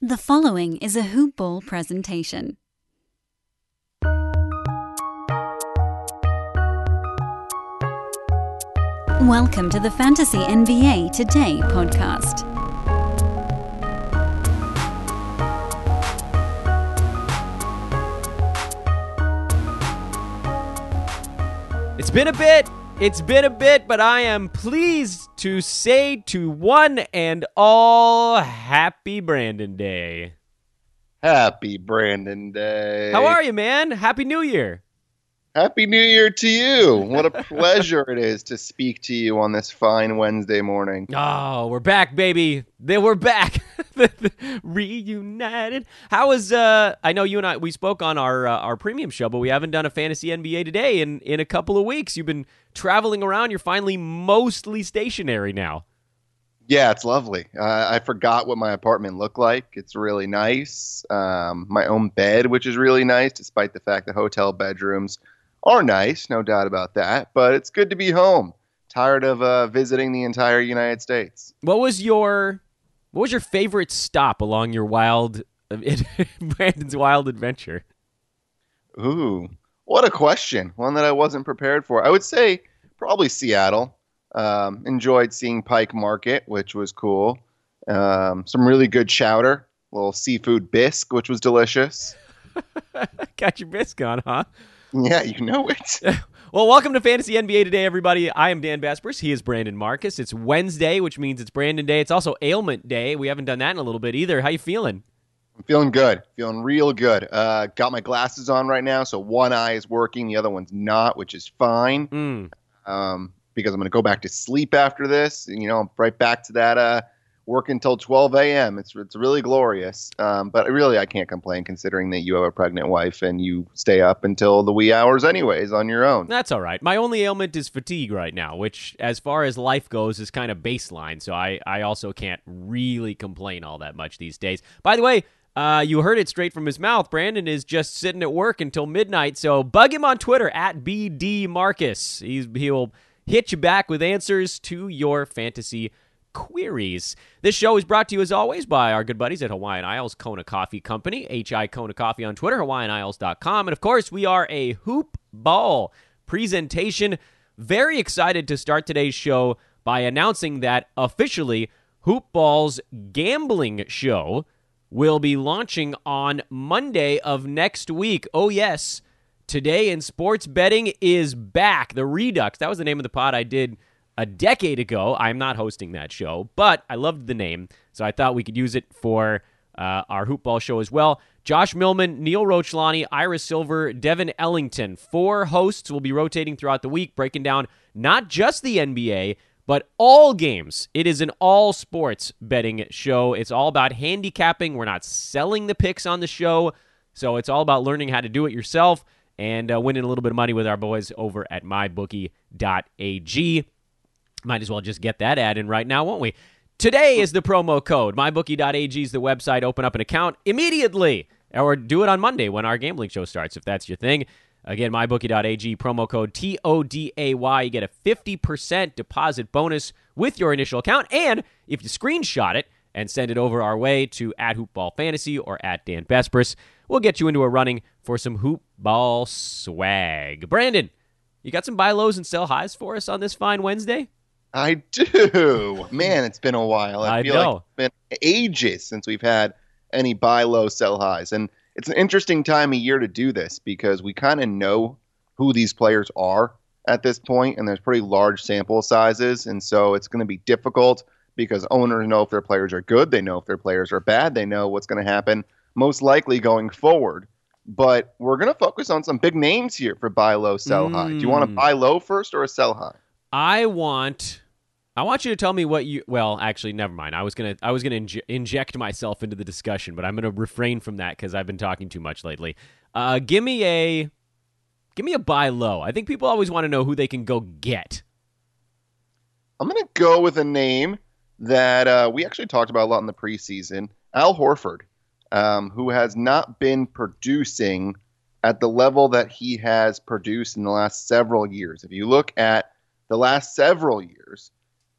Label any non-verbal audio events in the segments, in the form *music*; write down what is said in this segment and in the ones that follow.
The following is a Hoop Ball presentation. Welcome to the Fantasy NBA Today podcast. It's been a bit. It's been a bit, but I am pleased to say to one and all, Happy Brandon Day. Happy Brandon Day. How are you, man? Happy New Year. Happy New Year to you. What a pleasure it is to speak to you on this fine Wednesday morning. Oh, we're back, baby. Then we're back. *laughs* Reunited. How was uh I know you and I we spoke on our uh, our premium show, but we haven't done a fantasy NBA today in in a couple of weeks. You've been traveling around. You're finally mostly stationary now. Yeah, it's lovely. Uh, I forgot what my apartment looked like. It's really nice. Um, my own bed, which is really nice, despite the fact that hotel bedrooms are nice, no doubt about that. But it's good to be home. Tired of uh, visiting the entire United States. What was your what was your favorite stop along your wild *laughs* Brandon's wild adventure? Ooh, what a question! One that I wasn't prepared for. I would say probably Seattle. Um, enjoyed seeing Pike Market, which was cool. Um, some really good chowder, little seafood bisque, which was delicious. *laughs* Got your bisque on, huh? *laughs* Yeah, you know it. *laughs* well, welcome to Fantasy NBA today, everybody. I am Dan Besbris. He is Brandon Marcus. It's Wednesday, which means it's Brandon Day. It's also ailment day. We haven't done that in a little bit either. How you feeling? I'm feeling good. Feeling real good. Uh, got my glasses on right now, so one eye is working, the other one's not, which is fine. Mm. Um, because I'm going to go back to sleep after this. You know, right back to that uh, work until 12 a.m. It's it's really glorious. Um, but really, I can't complain considering that you have a pregnant wife and you stay up until the wee hours anyways on your own. That's all right. My only ailment is fatigue right now, which, as far as life goes, is kind of baseline. So I I also can't really complain all that much these days. By the way. Uh, you heard it straight from his mouth. Brandon is just sitting at work until midnight, so bug him on Twitter at BD Marcus. He's he'll hit you back with answers to your fantasy queries. This show is brought to you, as always, by our good buddies at Hawaiian Isles Kona Coffee Company, HI Kona Coffee on Twitter, HawaiianIsles.com. And of course, we are a hoop ball presentation. Very excited to start today's show by announcing that officially Hoop Ball's gambling show will be launching on Monday of next week. Oh, yes. Today in sports betting is back. The Redux. That was the name of the pod I did a decade ago. I'm not hosting that show, but I loved the name, so I thought we could use it for uh, our hoopball show as well. Josh Millman, Neil Rochlani, Ira Silver, Devin Ellington. Four hosts will be rotating throughout the week, breaking down not just the NBA, but all games. It is an all sports betting show. It's all about handicapping. We're not selling the picks on the show, so it's all about learning how to do it yourself and uh, winning a little bit of money with our boys over at mybookie.ag. Might as well just get that ad in right now, won't we? Today is the promo code. MyBookie.ag is the website. Open up an account immediately, or do it on Monday when our gambling show starts, if that's your thing. Again, MyBookie.ag, promo code T O D A Y. You get a 50% deposit bonus with your initial account. And if you screenshot it and send it over our way to at Hoopball Fantasy or at Dan Besbris, we'll get you into a running for some hoop ball swag. Brandon, you got some buy lows and sell highs for us on this fine Wednesday? I do. *laughs* Man, it's been a while. I, I feel know. like it's been ages since we've had any buy low, sell highs. And it's an interesting time of year to do this because we kind of know who these players are at this point, and there's pretty large sample sizes. And so it's going to be difficult because owners know if their players are good, they know if their players are bad, they know what's going to happen most likely going forward. But we're going to focus on some big names here for buy low, sell high. Do you want to Mm. buy low first or a sell high? I want I want you to tell me what you well, actually never mind. I was going to I was going to inj- inject myself into the discussion, but I'm going to refrain from that cuz I've been talking too much lately. Uh give me a give me a buy low. I think people always want to know who they can go get. I'm going to go with a name that uh, we actually talked about a lot in the preseason Al Horford, um, who has not been producing at the level that he has produced in the last several years. If you look at the last several years,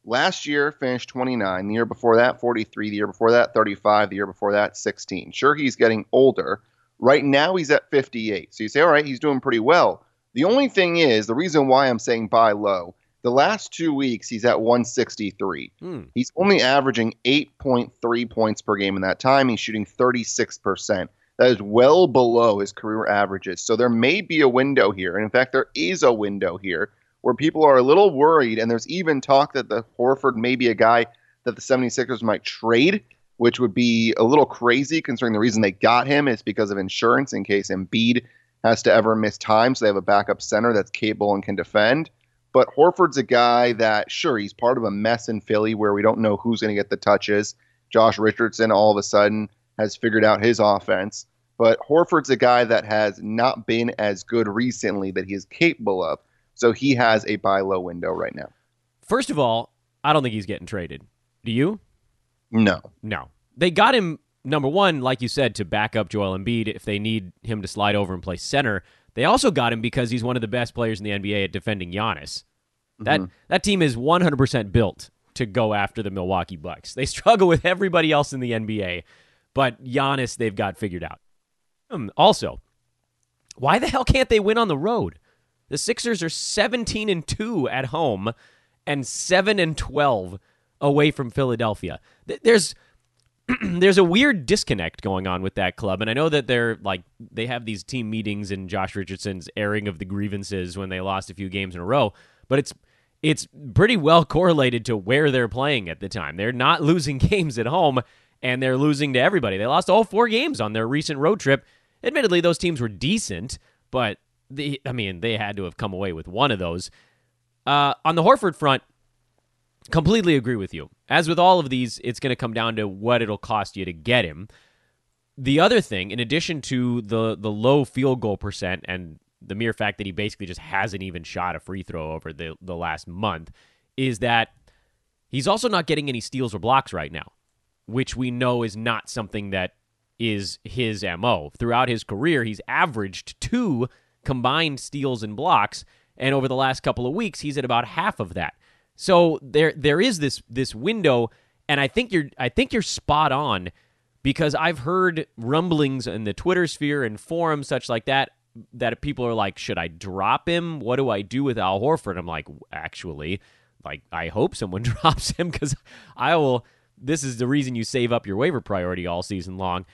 last year finished 29. The year before that, 43. The year before that, 35. The year before that, 16. Sure, he's getting older. Right now, he's at 58. So you say, all right, he's doing pretty well. The only thing is, the reason why I'm saying buy low, the last two weeks, he's at 163. Hmm. He's only averaging 8.3 points per game in that time. He's shooting 36%. That is well below his career averages. So there may be a window here. And in fact, there is a window here where people are a little worried. And there's even talk that the Horford may be a guy that the 76ers might trade, which would be a little crazy considering the reason they got him is because of insurance in case Embiid has to ever miss time. So they have a backup center that's capable and can defend. But Horford's a guy that, sure, he's part of a mess in Philly where we don't know who's going to get the touches. Josh Richardson all of a sudden has figured out his offense. But Horford's a guy that has not been as good recently that he is capable of. So he has a buy low window right now. First of all, I don't think he's getting traded. Do you? No. No. They got him number one, like you said, to back up Joel Embiid if they need him to slide over and play center. They also got him because he's one of the best players in the NBA at defending Giannis. That that team is 100% built to go after the Milwaukee Bucks. They *laughs* struggle with everybody else in the NBA, but Giannis they've got figured out. Um, also, why the hell can't they win on the road? The Sixers are 17 and 2 at home and 7 and 12 away from Philadelphia. There's *clears throat* there's a weird disconnect going on with that club and i know that they're like they have these team meetings and josh richardson's airing of the grievances when they lost a few games in a row but it's it's pretty well correlated to where they're playing at the time. They're not *laughs* losing games at home and they're losing to everybody. They lost all four games on their recent road trip. Admittedly those teams were decent but the i mean they had to have come away with one of those uh, on the horford front completely agree with you. As with all of these, it's going to come down to what it'll cost you to get him. The other thing, in addition to the the low field goal percent and the mere fact that he basically just hasn't even shot a free throw over the the last month, is that he's also not getting any steals or blocks right now, which we know is not something that is his MO. Throughout his career, he's averaged two combined steals and blocks, and over the last couple of weeks, he's at about half of that. So there there is this this window, and I think you're I think you're spot on because I've heard rumblings in the Twitter sphere and forums such like that that people are like, should I drop him? What do I do with Al Horford? I'm like, actually, like I hope someone *laughs* drops him because I will. This is the reason you save up your waiver priority all season long.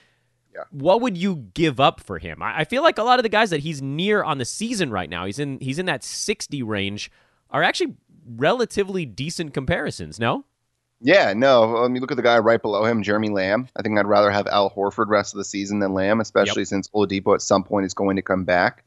Yeah. What would you give up for him? I I feel like a lot of the guys that he's near on the season right now, he's in he's in that 60 range, are actually relatively decent comparisons. No, Yeah, no. I mean, look at the guy right below him, Jeremy Lamb. I think I'd rather have Al Horford rest of the season than Lamb, especially since Oladipo at some point is going to come back.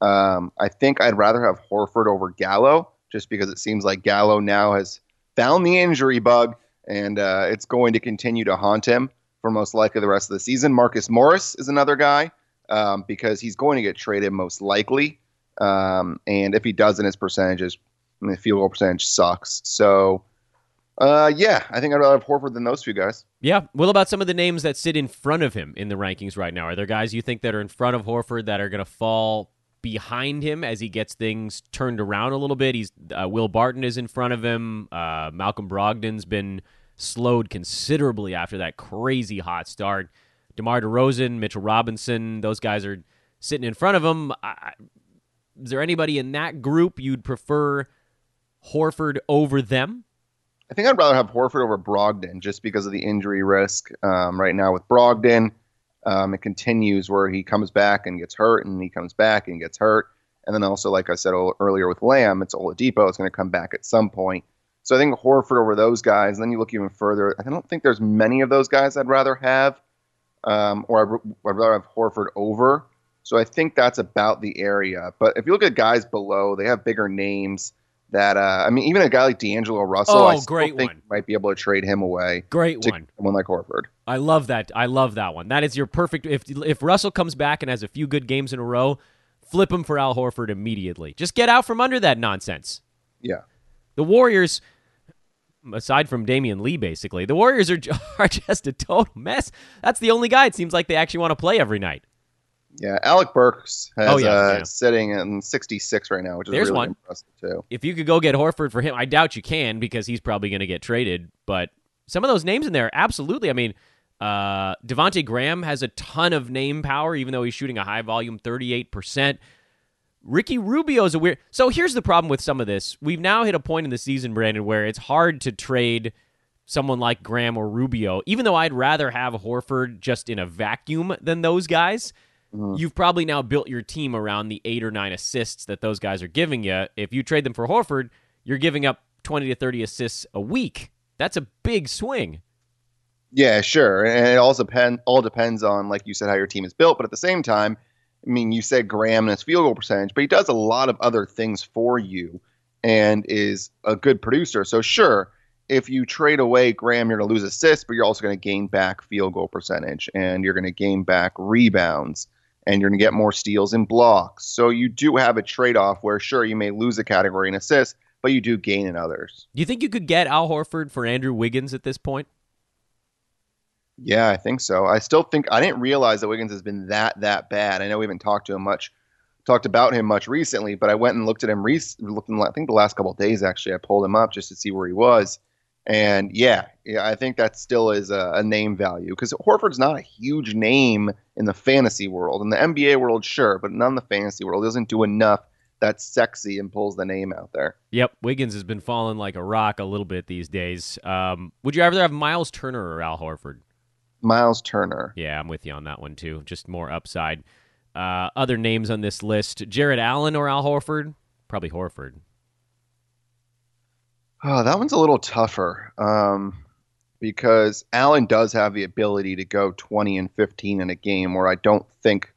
Um, I think I'd rather have Horford over Gallo, just because it seems like Gallo now has found the injury bug, and uh, it's going to continue to haunt him for most likely the rest of the season. Marcus Morris is another guy um, because he's going to get traded most likely, um, and if he doesn't, his percentages, I mean, field goal percentage sucks. So. Uh, yeah, I think I'd rather have Horford than those two guys. Yeah. What about some of the names that sit in front of him in the rankings right now? Are there guys you think that are in front of Horford that are going to fall behind him as he gets things turned around a little bit? He's uh, Will Barton is in front of him. Uh, Malcolm Brogdon's been slowed considerably after that crazy hot start. DeMar DeRozan, Mitchell Robinson, those guys are sitting in front of him. I, is there anybody in that group you'd prefer Horford over them? I think I'd rather have Horford over Brogdon just because of the injury risk um, right now with Brogdon. Um, it continues where he comes back and gets hurt, and he comes back and gets hurt. And then also, like I said earlier with Lamb, it's Oladipo. It's going to come back at some point. So I think Horford over those guys. And then you look even further. I don't think there's many of those guys I'd rather have, um, or I'd, I'd rather have Horford over. So I think that's about the area. But if you look at guys below, they have bigger names that uh, I mean, even a guy like D'Angelo Russell, Oh, I great think one. might be able to trade him away Great to one. someone like Horford. I love that. I love that one. That is your perfect. If if Russell comes back and has a few good games in a row, flip him for Al Horford immediately. Just get out from under that nonsense. Yeah, The Warriors, aside from Damion Lee, basically, the Warriors are *laughs* are just a total mess. That's the only guy it seems like they actually want to play every night. Yeah, Alec Burks has Oh, yeah, uh, yeah. sitting in 66 right now, which is There's really one. impressive too. If you could go get Horford for him, I doubt you can because he's probably going to get traded. But some of those names in there, absolutely. I mean, uh, Devonte Graham has a ton of name power, even though he's shooting a high volume, thirty-eight percent. Ricky Rubio is a weird. So here's the problem with some of this. We've now hit a point in the season, Brandon, where it's hard to trade someone like Graham or Rubio, even though I'd rather have Horford just in a vacuum than those guys. Mm-hmm. You've probably now built your team around the eight or nine assists that those guys are giving you. If you trade them for Horford, you're giving up 20 to 30 assists a week. That's a big swing. Yeah, sure, and it also depend all depends on like you said how your team is built. But at the same time, I mean, you said Graham and his field goal percentage, but he does a lot of other things for you and is a good producer. So sure, if you trade away Graham, you're going to lose assists, but you're also going to gain back field goal percentage and you're going to gain back rebounds and you're going to get more steals and blocks. So you do have a trade off where sure you may lose a category in assists, but you do gain in others. Do you think you could get Al Horford for Andrew Wiggins at this point? Yeah, I think so. I still think I didn't realize that Wiggins has been that that bad. I know we haven't talked to him much, talked about him much recently, but I went and looked at him. Looked in, I think the last couple of days actually. I pulled him up just to see where he was, and yeah, yeah, I think that still is a, a name value because Horford's not a huge name in the fantasy world. In the NBA world, sure, but in the fantasy world. He doesn't do enough that's sexy and pulls the name out there. Yep, Wiggins has been falling like a rock a little bit these days. Um, would you rather have Miles Turner or Al Horford? Miles Turner. Yeah, I'm with you on that one too. Just more upside. Uh, other names on this list: Jarrett Allen or Al Horford? Probably Horford. Oh, that one's a little tougher um, because Allen does have the ability to go 20 and 15 in a game, where I don't think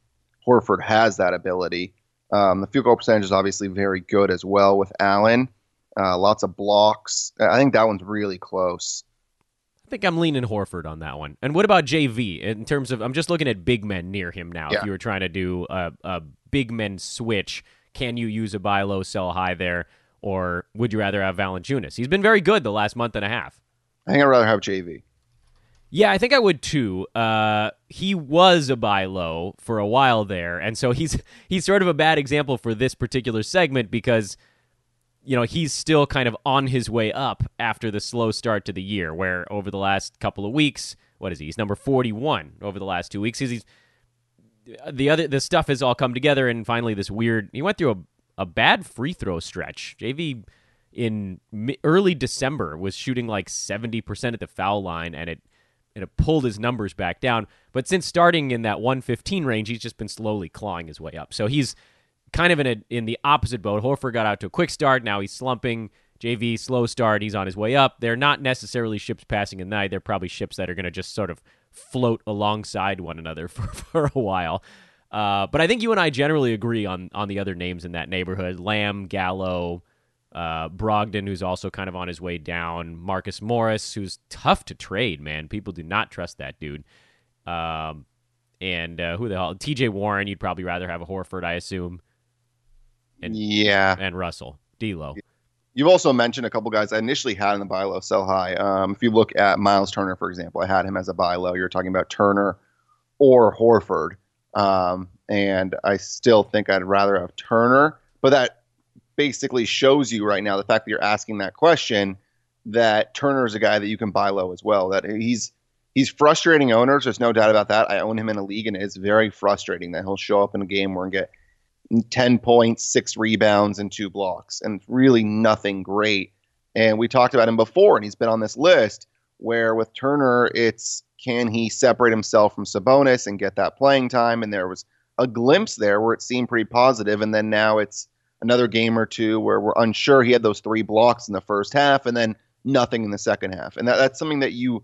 Horford has that ability. Um, the field goal percentage is obviously very good as well with Allen. Uh, lots of blocks. I think that one's really close. I think I'm leaning Horford on that one. And what about JV in terms of? I'm just looking at big men near him now. Yeah. If you were trying to do a, a big men switch, can you use a buy low, sell high there, or would you rather have Valanciunas? He's been very good the last month and a half. I think I'd rather have JV. Yeah, I think I would too. Uh, he was a buy low for a while there, and so he's *laughs* he's sort of a bad example for this particular segment because you know he's still kind of on his way up after the slow start to the year. Where over the last couple of weeks, what is he? He's number forty one over the last two weeks. He's, he's the other the stuff has all come together, and finally this weird. He went through a a bad free throw stretch. JV in early December was shooting like seventy percent at the foul line, and it and it pulled his numbers back down. But since starting in that 115 range, he's just been slowly clawing his way up. So he's kind of in a in the opposite boat. Horford got out to a quick start. Now he's slumping. JV slow start. He's on his way up. They're not necessarily ships passing at night. They're probably ships that are going to just sort of float alongside one another *laughs* for, for a while. Uh, but I think you and I generally agree on on the other names in that neighborhood: Lamb, Gallo, uh, Brogdon, who's also kind of on his way down. Marcus Morris, who's tough to trade, man. People do not trust that dude. Um, and uh, who the hell? T.J. Warren. You'd probably rather have a Horford, I assume, And- yeah. and Russell, D'Lo. You've also mentioned a couple guys I initially had in the buy low, sell high. Um, if you look at Miles Turner, for example, I had him as a buy low. You're talking about Turner or Horford. Um, and I still think I'd rather have Turner. But that basically shows you right now the fact that you're asking that question that Turner is a guy that you can buy low as well. That he's he's frustrating owners. There's no doubt about that. I own him in a league, and it's very frustrating that he'll show up in a game where and get 10 points, six rebounds, and two blocks, and really nothing great. And we talked about him before, and he's been on this list where with Turner, it's can he separate himself from Sabonis and get that playing time? And there was a glimpse there where it seemed pretty positive, and then now it's another game or two where we're unsure. He had those three blocks in the first half, and then nothing in the second half, and that, that's something that you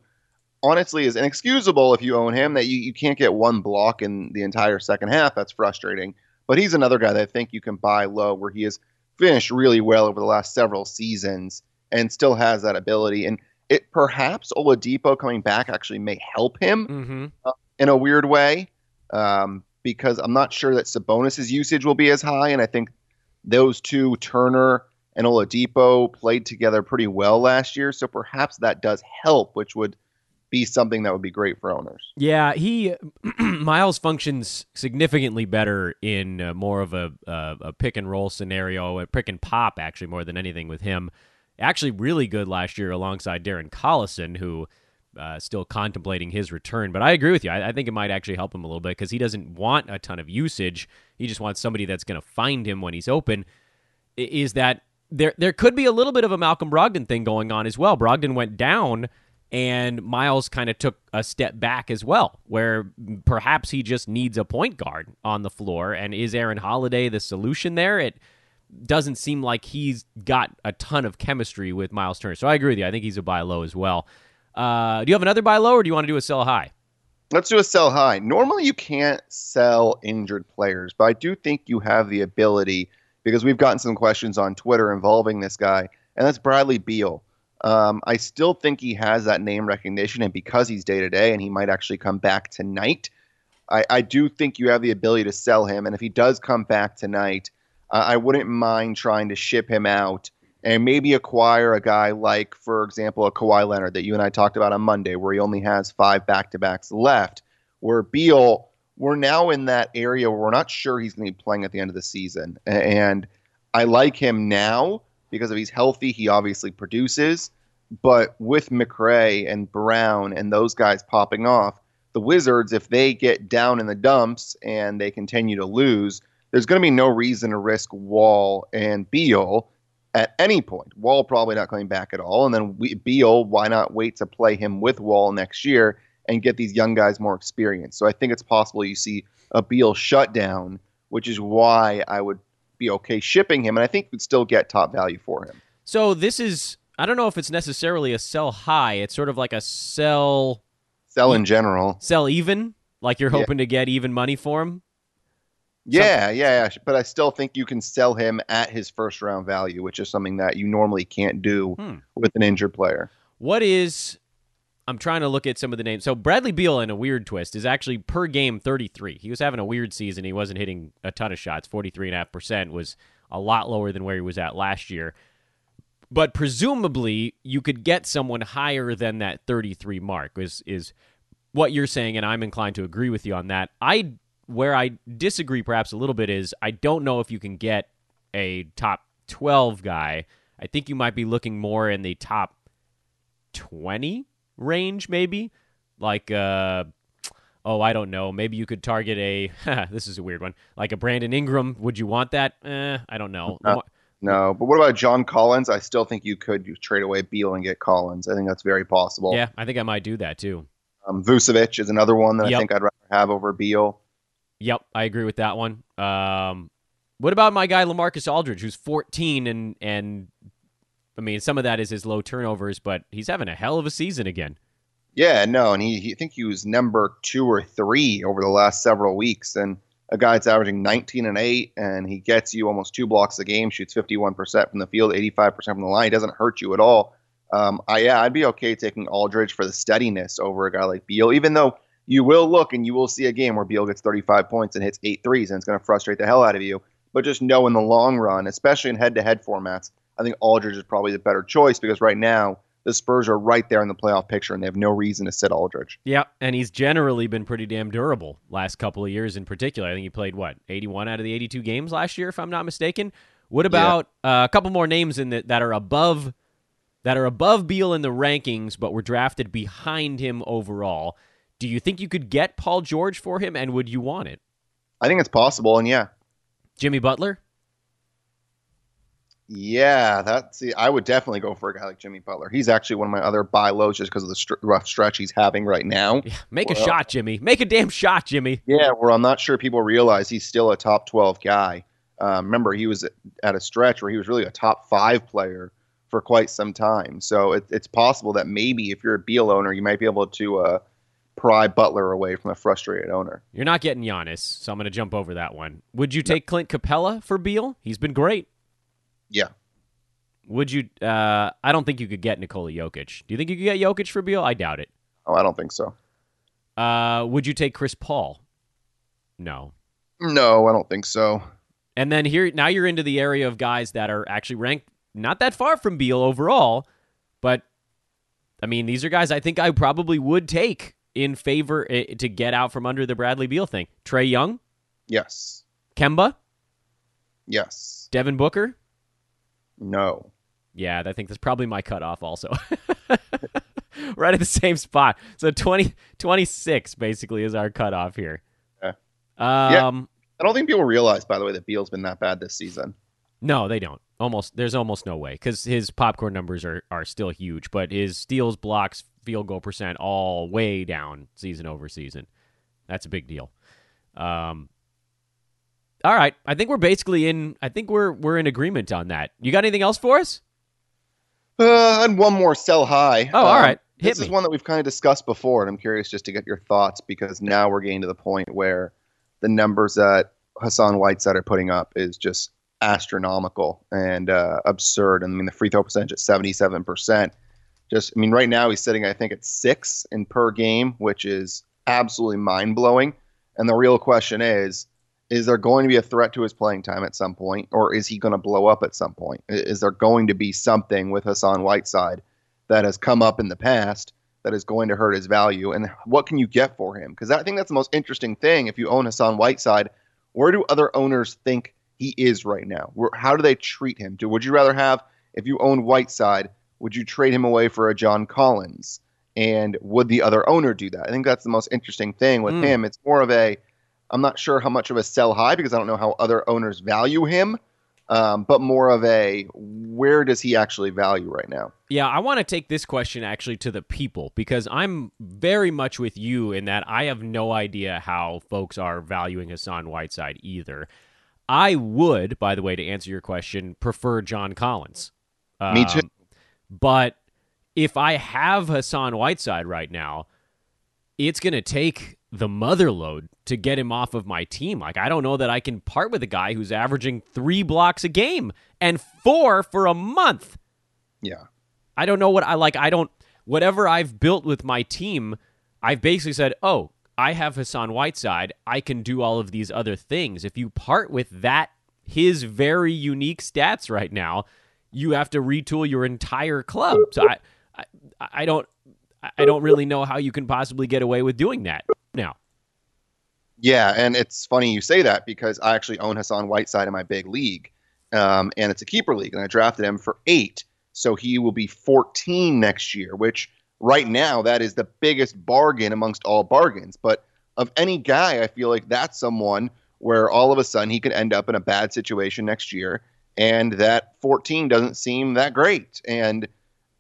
honestly is inexcusable if you own him. That you, you can't get one block in the entire second half. That's frustrating. But he's another guy that I think you can buy low, where he has finished really well over the last several seasons and still has that ability. And it perhaps Oladipo coming back actually may help him Mm-hmm. in a weird way um, because I'm not sure that Sabonis's usage will be as high, and I think those two Turner and Oladipo played together pretty well last year, so perhaps that does help, which would be something that would be great for owners. Yeah, he *clears throat* Miles functions significantly better in uh, more of a uh, a pick and roll scenario, a pick and pop actually more than anything with him. Actually, really good last year alongside Darren Collison, who uh, still contemplating his return. But I agree with you. I, I think it might actually help him a little bit because he doesn't want a ton of usage. He just wants somebody that's going to find him when he's open. Is that there? There could be a little bit of a Malcolm Brogdon thing going on as well. Brogdon went down and Miles kind of took a step back as well, where perhaps he just needs a point guard on the floor. And is Aaron Holiday the solution there? It doesn't seem like he's got a ton of chemistry with Miles Turner. So I agree with you. I think he's a buy low as well. Uh, do you have another buy low, or do you want to do a sell high? Let's do a sell high. Normally, you can't sell injured players, but I do think you have the ability because we've gotten some questions on Twitter involving this guy, and that's Bradley Beal. Um, I still think he has that name recognition, and because he's day to day and he might actually come back tonight, I, I, do think you have the ability to sell him. And if he does come back tonight, uh, I wouldn't mind trying to ship him out and maybe acquire a guy like, for example, a Kawhi Leonard that you and I talked about on Monday, where he only has five back to backs left. Where Beal, we're now in that area where we're not sure he's going to be playing at the end of the season. And I like him now because if he's healthy, he obviously produces. But with McRae and Brown and those guys popping off, the Wizards, if they get down in the dumps and they continue to lose, there's going to be no reason to risk Wall and Beal at any point. Wall probably not coming back at all, and then we, Beal, why not wait to play him with Wall next year and get these young guys more experience? So I think it's possible you see a Beal shutdown, which is why I would be okay shipping him, and I think we'd still get top value for him. So this is I don't know if it's necessarily a sell high. It's sort of like a sell sell in general. Sell even, like you're hoping yeah. to get even money for him. Yeah, yeah, yeah, but I still think you can sell him at his first round value, which is something that you normally can't do hmm. with an injured player. What is I'm trying to look at some of the names. So Bradley Beal in a weird twist is actually per game 33. He was having a weird season. He wasn't hitting a ton of shots. 43.5% was a lot lower than where he was at last year. But presumably you could get someone higher than that 33 mark is is what you're saying and I'm inclined to agree with you on that. I where I disagree perhaps a little bit is I don't know if you can get a top 12 guy. I think you might be looking more in the top 20 range, maybe. Like, uh, oh, I don't know. Maybe you could target a. *laughs* this is a weird one. Like a Brandon Ingram. Would you want that? Eh, I don't know. No, no, but what about John Collins? I still think you could trade away Beal and get Collins. I think that's very possible. Yeah, I think I might do that too. Um, Vucevic is another one that yep. I think I'd rather have over Beal. Yep, I agree with that one. Um, what about my guy Lamarcus Aldridge, who's 14 and and I mean, some of that is his low turnovers, but he's having a hell of a season again. Yeah, no, and he, he I think he was number two or three over the last several weeks, and a guy that's averaging 19 and eight, and he gets you almost two blocks a game, shoots 51% from the field, 85% from the line. He doesn't hurt you at all. Um, I yeah, I'd be okay taking Aldridge for the steadiness over a guy like Beal, even though you will look and you will see a game where Beal gets 35 points and hits eight threes, and it's going to frustrate the hell out of you. But just know in the long run, especially in head-to-head formats, I think Aldridge is probably the better choice because right now the Spurs are right there in the playoff picture and they have no reason to sit Aldridge. Yeah, and he's generally been pretty damn durable last couple of years in particular. I think he played what 81 out of the 82 games last year if I'm not mistaken. What about yeah. uh, a couple more names in the, that are above that are above Beal in the rankings but were drafted behind him overall? Do you think you could get Paul George for him and would you want it? I think it's possible and yeah. Jimmy Butler? Yeah, that's. I would definitely go for a guy like Jimmy Butler. He's actually one of my other buy lows just because of the st- rough stretch he's having right now. Yeah, make a shot, Jimmy. Make a damn shot, Jimmy. Yeah, where I'm not sure people realize he's still a top 12 guy. Um, remember, he was at a stretch where he was really a top five player for quite some time. So it, it's possible that maybe if you're a Beal owner, you might be able to uh, pry Butler away from a frustrated owner. You're not getting Giannis, so I'm going to jump over that one. Would you take no. Clint Capela for Beal? He's been great. Yeah. Would you? Uh, I don't think you could get Nikola Jokic. Do you think you could get Jokic for Beal? I doubt it. Oh, I don't think so. Uh, would you take Chris Paul? No. No, I don't think so. And then here, now you're into the area of guys that are actually ranked not that far from Beal overall, but I mean, these are guys I think I probably would take in favor eh, to get out from under the Bradley Beal thing. Trae Young, Yes. Kemba, Yes. Devin Booker. No. Yeah, I think that's probably my cutoff also. *laughs* right at the same spot. So 20, 26 basically is our cutoff here. Okay. Um, I don't think people realize, by the way, that Beal's been that bad this season. No, they don't. Almost, there's almost no way because his popcorn numbers are are still huge, but his steals, blocks, field goal percent all way down season over season. That's a big deal. Um, all right, I think we're basically in. I think we're we're in agreement on that. You got anything else for us? Uh, and one more sell high. Oh, all Um, right. Hit this me. is one that we've kind of discussed before, and I'm curious just to get your thoughts because now we're getting to the point where the numbers that Hassan Whiteside are putting up is just astronomical and uh, absurd. I mean, the free throw percentage at 77%. Just, I mean, right now he's sitting, I think, at six in per game, which is absolutely mind blowing. And the real question is, is there going to be a threat to his playing time at some point, or is he going to blow up at some point? Is there going to be something with Hassan Whiteside that has come up in the past that is going to hurt his value? And what can you get for him? Because I think that's the most interesting thing. If you own Hassan Whiteside, where do other owners think he is right now? Where, how do they treat him? Do would you rather have if you own Whiteside? Would you trade him away for a John Collins? And would the other owner do that? I think that's the most interesting thing with Mm. him. It's more of a I'm not sure how much of a sell high because I don't know how other owners value him, um, but more of a where does he actually value right now? Yeah, I want to take this question actually to the people because I'm very much with you in that I have no idea how folks are valuing Hassan Whiteside either. I would, by the way, to answer your question, prefer John Collins. Me too. Um, But if I have Hassan Whiteside right now, it's going to take the mother load to get him off of my team. Like, I don't know that I can part with a guy who's averaging three blocks a game and four for a month. Yeah. I don't know what I like. I don't, whatever I've built with my team, I've basically said, oh, I have Hassan Whiteside. I can do all of these other things. If you part with that, his very unique stats right now, you have to retool your entire club. So I, I, I don't, I don't really know how you can possibly get away with doing that now. Yeah, and it's funny you say that because I actually own Hassan Whiteside in my big league, um, and it's a keeper league, and I drafted him for eight, so he will be 14 next year, which right now that is the biggest bargain amongst all bargains. But of any guy, I feel like that's someone where all of a sudden he could end up in a bad situation next year, and that 14 doesn't seem that great, and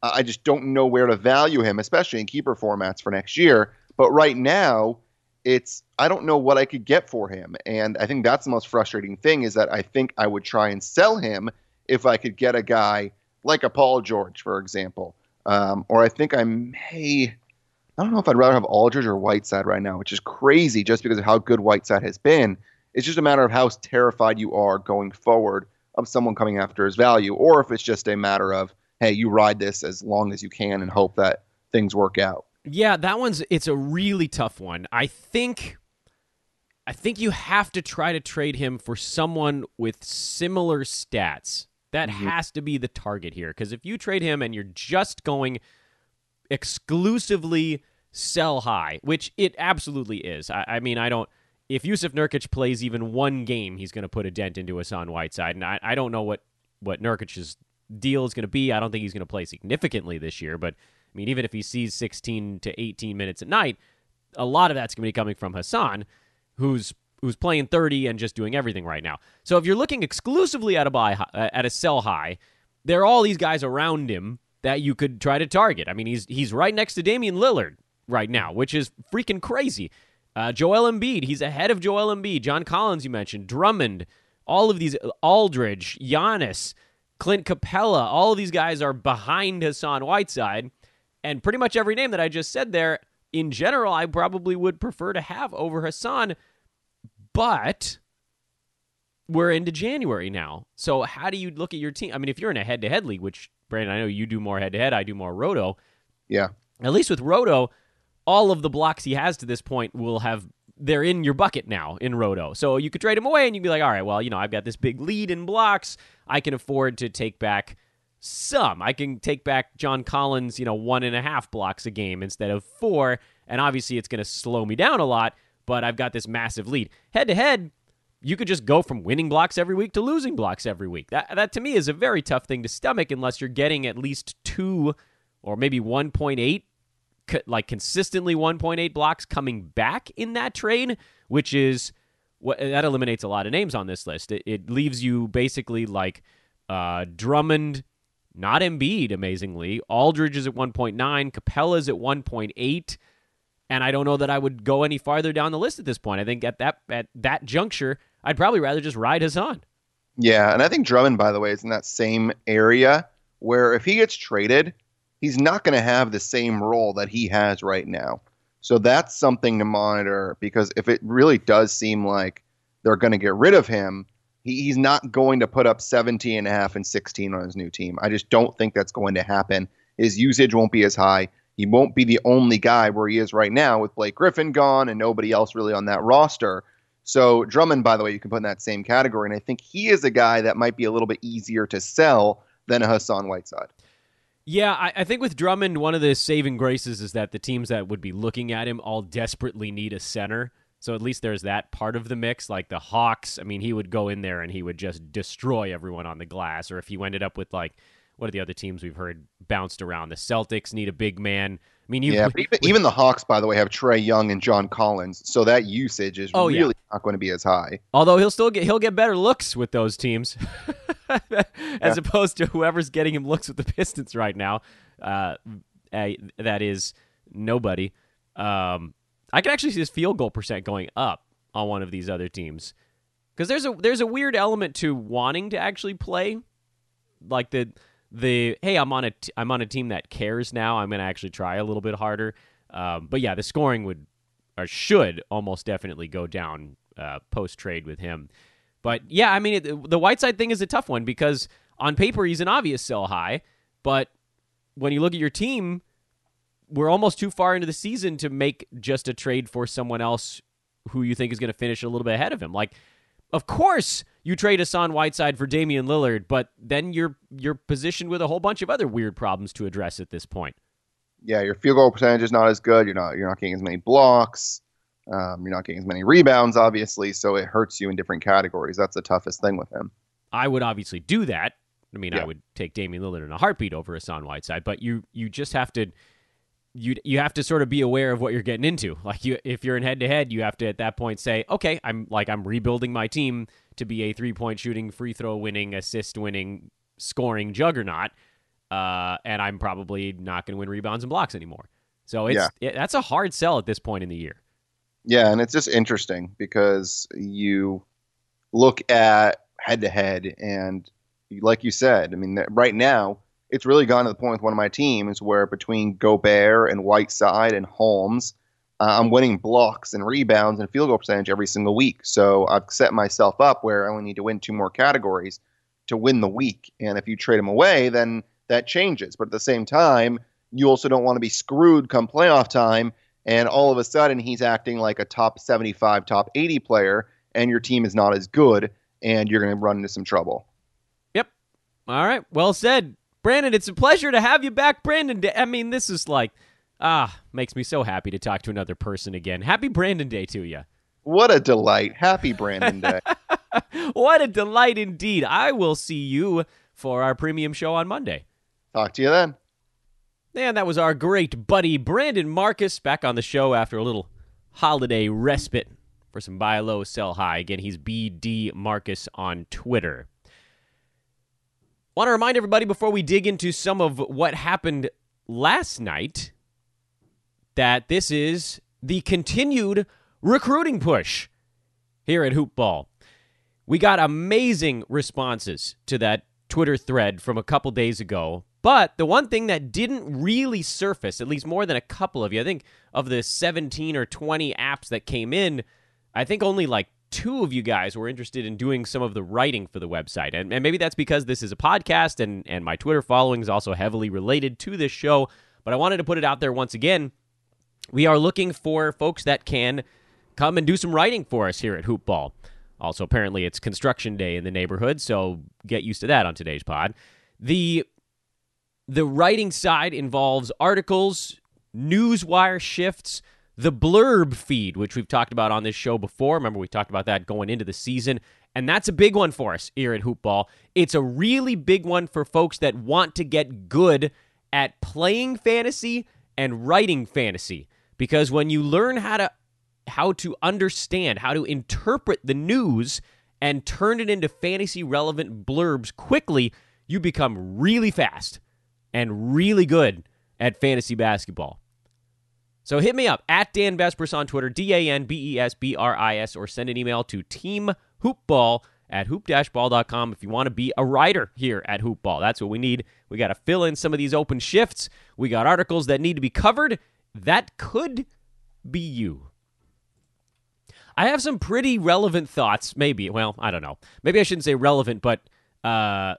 I just don't know where to value him, especially in keeper formats for next year. But right now, it's I don't know what I could get for him, and I think that's the most frustrating thing is that I think I would try and sell him if I could get a guy like a Paul George, for example, um, or I think I may. I don't know if I'd rather have Aldridge or Whiteside right now, which is crazy just because of how good Whiteside has been. It's just a matter of how terrified you are going forward of someone coming after his value, or if it's just a matter of, hey, you ride this as long as you can and hope that things work out. Yeah, that one's it's a really tough one. I think I think you have to try to trade him for someone with similar stats. That Mhm. has to be the target here because if you trade him and you're just going exclusively sell high, which it absolutely is. I, I mean, I don't. If Jusuf Nurkic plays even one game, he's going to put a dent into Hassan Whiteside, and I, I don't know what what Nurkic's deal is going to be. I don't think he's going to play significantly this year, but I mean, even if he sees 16 to 18 minutes at night, a lot of that's going to be coming from Hassan, who's who's playing 30 and just doing everything right now. So if you're looking exclusively at a buy uh, at a sell high, there are all these guys around him that you could try to target. I mean, he's he's right next to Damian Lillard right now, which is freaking crazy. Uh, Joel Embiid, he's ahead of Joel Embiid. John Collins, you mentioned, Drummond, all of these, Aldridge, Giannis, Clint Capela, all of these guys are behind Hassan Whiteside. And pretty much every name that I just said there, in general, I probably would prefer to have over Hassan. But we're into January now. So how do you look at your team? I mean, if you're in a head to head league, which, Brandon, I know you do more head to head, I do more roto. Yeah. At least with Roto, all of the blocks he has to this point will have they're in your bucket now in Roto. So you could trade him away and you'd be like, all right, well, you know, I've got this big lead in blocks. I can afford to take back some. I can take back John Collins, you know, one and a half blocks a game instead of four, and obviously it's going to slow me down a lot, but I've got this massive lead. Head to head, you could just go from winning blocks every week to losing blocks every week. That, that to me is a very tough thing to stomach unless you're getting at least two or maybe 1.8 like consistently 1.8 blocks coming back in that trade, which is what that eliminates a lot of names on this list. It, it leaves you basically like uh, Drummond, not Embiid, amazingly. Aldridge is at 1.9, Capela's at 1.8, and I don't know that I would go any farther down the list at this point. I think at that at that juncture, I'd probably rather just ride Hassan. Yeah, and I think Drummond, by the way, is in that same area where if he gets traded, he's not going to have the same role that he has right now. So that's something to monitor because if it really does seem like they're going to get rid of him, he, he's not going to put up 17 and a half and 16 on his new team. I just don't think that's going to happen. His usage won't be as high. He won't be the only guy where he is right now with Blake Griffin gone and nobody else really on that roster. So Drummond, by the way, you can put in that same category, and I think he is a guy that might be a little bit easier to sell than a Hassan Whiteside. Yeah, I, I, think with Drummond, one of the saving graces is that the teams that would be looking at him all desperately need a center. So at least there's that part of the mix. Like the Hawks, I mean, he would go in there and he would just destroy everyone on the glass. Or if he ended up with like, what are the other teams we've heard bounced around? The Celtics need a big man. I mean, you, yeah, *laughs* even, with, even, the Hawks, by the way, have Trae Young and John Collins, so that usage is oh, really yeah. not going to be as high. Although he'll still get he'll get better looks with those teams. *laughs* as yeah. opposed to whoever's getting him looks with the Pistons right now. Uh, that is nobody. Um, I can actually see his field goal percent going up on one of these other teams because there's a there's a weird element to wanting to actually play, like the the hey I'm on a t- I'm on a team that cares now. I'm gonna actually try a little bit harder. Um, but yeah, the scoring would or should almost definitely go down uh, post trade with him. But yeah, I mean, it, the Whiteside thing is a tough one because on paper he's an obvious sell high, but when you look at your team, we're almost too far into the season to make just a trade for someone else who you think is going to finish a little bit ahead of him. Like, of course you trade Hassan Whiteside for Damian Lillard, but then you're you're positioned with a whole bunch of other weird problems to address at this point. Yeah, your field goal percentage is not as good. You're not you're not getting as many blocks. Um, you're not getting as many rebounds, obviously, so it hurts you in different categories. That's the toughest thing with him. I would obviously do that. I mean, yeah. I would take Damian Lillard in a heartbeat over Hassan Whiteside, but you you just have to you you have to sort of be aware of what you're getting into. Like you, if you're in head to head, you have to at that point say, okay, I'm like I'm rebuilding my team to be a three point shooting, free throw winning, assist winning, scoring juggernaut, uh, and I'm probably not going to win rebounds and blocks anymore. So it's yeah. it, that's a hard sell at this point in the year. Yeah, and it's just interesting because you look at head to head, and like you said, I mean, right now it's really gone to the point with one of my teams where between Gobert and Whiteside and Holmes, uh, I'm winning blocks and rebounds and field goal percentage every single week. So I've set myself up where I only need to win two more categories to win the week. And if you trade him away, then that changes. But at the same time, you also don't want to be screwed come playoff time and all of a sudden he's acting like a top 75, top 80 player, and your team is not as good, and you're going to run into some trouble. Yep. All right. Well said. Brandon, it's a pleasure to have you back, Brandon. I mean, this is like, ah, makes me so happy to talk to another person again. Happy Brandon Day to you. What a delight. Happy Brandon Day. *laughs* what a delight indeed. I will see you for our premium show on Monday. Talk to you then. And that was our great buddy Brandon Marcus back on the show after a little holiday respite for some buy low, sell high. Again, he's BD Marcus on Twitter. Want to remind everybody before we dig into some of what happened last night that this is the continued recruiting push here at Hoopball. We got amazing responses to that Twitter thread from a couple days ago but the one thing that didn't really surface, at least more than a couple of you, I think of the 17 or 20 apps that came in, I think only like two of you guys were interested in doing some of the writing for the website. And, and maybe that's because this is a podcast and, and my Twitter following is also heavily related to this show. But I wanted to put it out there once again. We are looking for folks that can come and do some writing for us here at Hoopball. Also, apparently, it's construction day in the neighborhood, so get used to that on today's pod. The The writing side involves articles, newswire shifts, the blurb feed, which we've talked about on this show before. Remember, we talked about that going into the season. And that's a big one for us here at Hoopball. It's a really big one for folks that want to get good at playing fantasy and writing fantasy. Because when you learn how to how to understand, how to interpret the news and turn it into fantasy relevant blurbs quickly, you become really fast and really good at fantasy basketball. So hit me up at Dan Besbris on Twitter, D A N B E S B R I S, or send an email to teamhoopball at hoop-ball.com if you want to be a writer here at Hoopball. That's what we need. We got to fill in some of these open shifts. We got articles that need to be covered. That could be you. I have some pretty relevant thoughts, maybe. Well, I don't know. Maybe I shouldn't say relevant, but uh,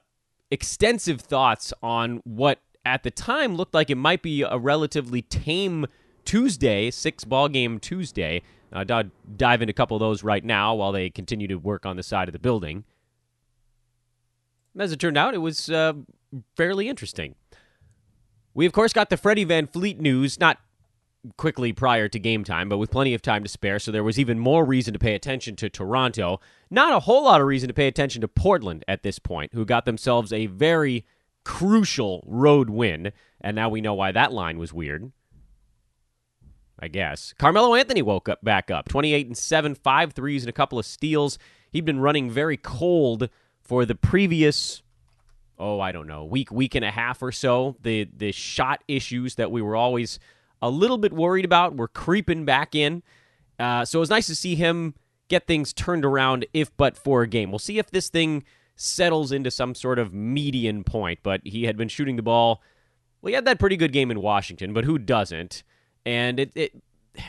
extensive thoughts on what at the time looked like it might be a relatively tame Tuesday, six ball game Tuesday. Uh, I'll dive into a couple of those right now while they continue to work on the side of the building. As it turned out, it was uh, fairly interesting. We, of course, got the Freddie VanVleet news, not quickly prior to game time, but with plenty of time to spare, so there was even more reason to pay attention to Toronto. Not a whole lot of reason to pay attention to Portland at this point, who got themselves a very crucial road win, and now we know why that line was weird. I guess. Carmelo Anthony woke up back up. 28 and 7, five threes and a couple of steals. He'd been running very cold for the previous oh, I don't know, week, week and a half or so. The the shot issues that we were always a little bit worried about were creeping back in. Uh, so it was nice to see him get things turned around, if but for a game. We'll see if this thing settles into some sort of median point. But he had been shooting the ball. Well, he had that pretty good game in Washington, but who doesn't? And it, it *sighs*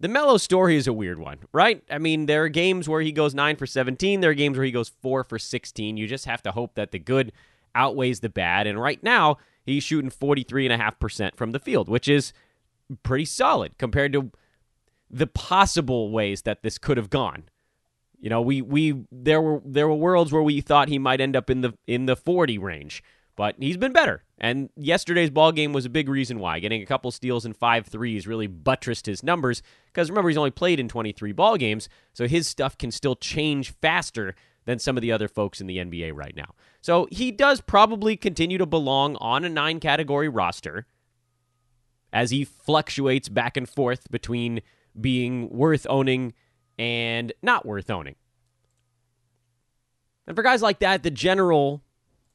the Melo story is a weird one, right? I mean, there are games where he goes 9 for 17, there are games where he goes 4 for 16. You just have to hope that the good outweighs the bad. And right now, he's shooting 43.5% from the field, which is pretty solid compared to the possible ways that this could have gone. You know, we we there were there were worlds where we thought he might end up in the in the 40 range but he's been better. And yesterday's ball game was a big reason why. Getting a couple steals and five threes really buttressed his numbers because remember he's only played in 23 ball games, so his stuff can still change faster than some of the other folks in the NBA right now. So he does probably continue to belong on a nine category roster as he fluctuates back and forth between being worth owning and not worth owning. And for guys like that, the general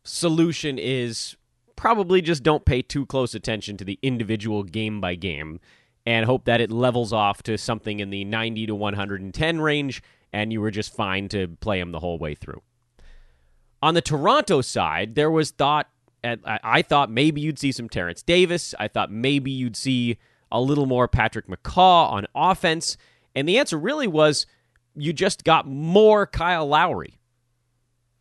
solution is probably just don't pay too close attention to the individual game by game and hope that it levels off to something in the 90 to 110 range and you were just fine to play them the whole way through. On the Toronto side, there was thought I thought maybe you'd see some Terence Davis. I thought maybe you'd see a little more Patrick McCaw on offense. And the answer really was you just got more Kyle Lowry.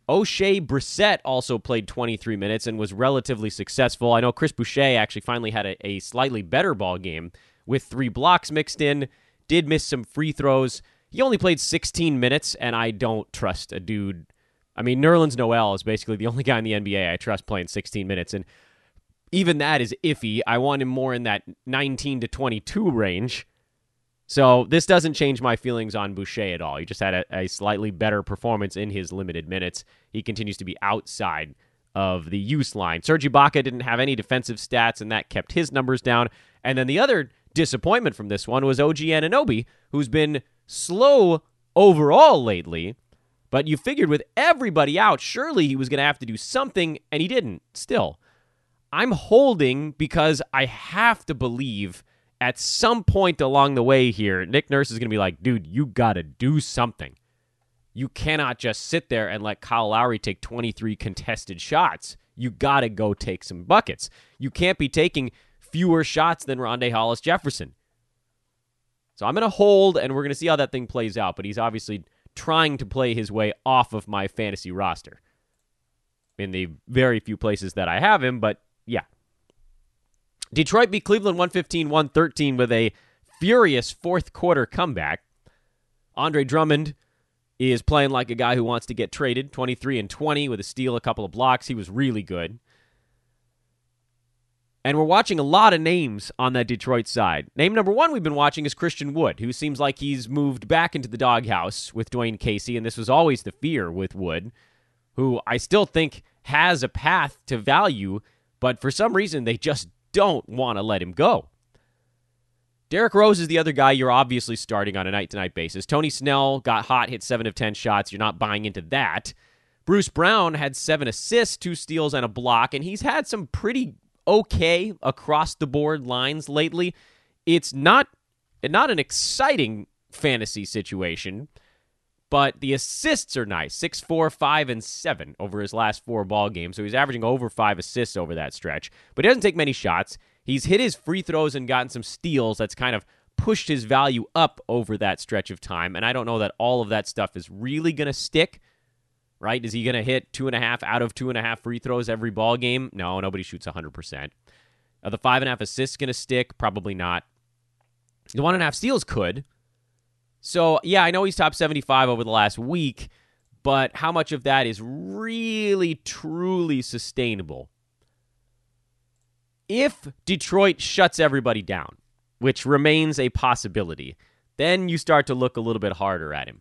Oshae Brissett also played 23 minutes and was relatively successful. I know Chris Boucher actually finally had a, a, slightly better ball game with three blocks mixed in, did miss some free throws. He only played 16 minutes, and I don't trust a dude. I mean, Nerlens Noel is basically the only guy in the NBA I trust playing 16 minutes, and even that is iffy. I want him more in that 19 to 22 range. So this doesn't change my feelings on Boucher at all. He just had a, a, slightly better performance in his limited minutes. He continues to be outside of the use line. Serge Ibaka didn't have any defensive stats, and that kept his numbers down. And then the other disappointment from this one was OG Anunoby, who's been slow overall lately. But you figured with everybody out, surely he was going to have to do something, and he didn't. Still, I'm holding because I have to believe – at some point along the way here, Nick Nurse is going to be like, dude, you got to do something. You cannot just sit there and let Kyle Lowry take 23 contested shots. You got to go take some buckets. You can't be taking fewer shots than Rondae Hollis Jefferson. So I'm going to hold, and we're going to see how that thing plays out. But he's obviously trying to play his way off of my fantasy roster in the very few places that I have him. But Detroit beat Cleveland 115 113 with a furious fourth quarter comeback. Andre Drummond is playing like a guy who wants to get traded 23 and 20 with a steal, a couple of blocks. He was really good. And we're watching a lot of names on that Detroit side. Name number one we've been watching is Christian Wood, who seems like he's moved back into the doghouse with Dwane Casey, and this was always the fear with Wood, who I still think has a path to value, but for some reason they just don't want to let him go. Derrick Rose is the other guy you're obviously starting on a night to night basis. Tony Snell got hot, hit 7 of 10 shots. You're not buying into that. Bruce Brown had seven assists, two steals, and a block, and he's had some pretty okay across the board lines lately. It's not not an exciting fantasy situation, but the assists are nice. Six, four, five, and seven over his last four ball games. So he's averaging over five assists over that stretch. But he doesn't take many shots. He's hit his free throws and gotten some steals that's kind of pushed his value up over that stretch of time. And I don't know that all of that stuff is really going to stick right? Is he going to hit two and a half out of two and a half free throws every ball game? No, nobody shoots 100%. Are the five and a half assists going to stick? Probably not. The one and a half steals could. So, yeah, I know he's top 75 over the last week, but how much of that is really, truly sustainable? If Detroit shuts everybody down, which remains a possibility, then you start to look a little bit harder at him.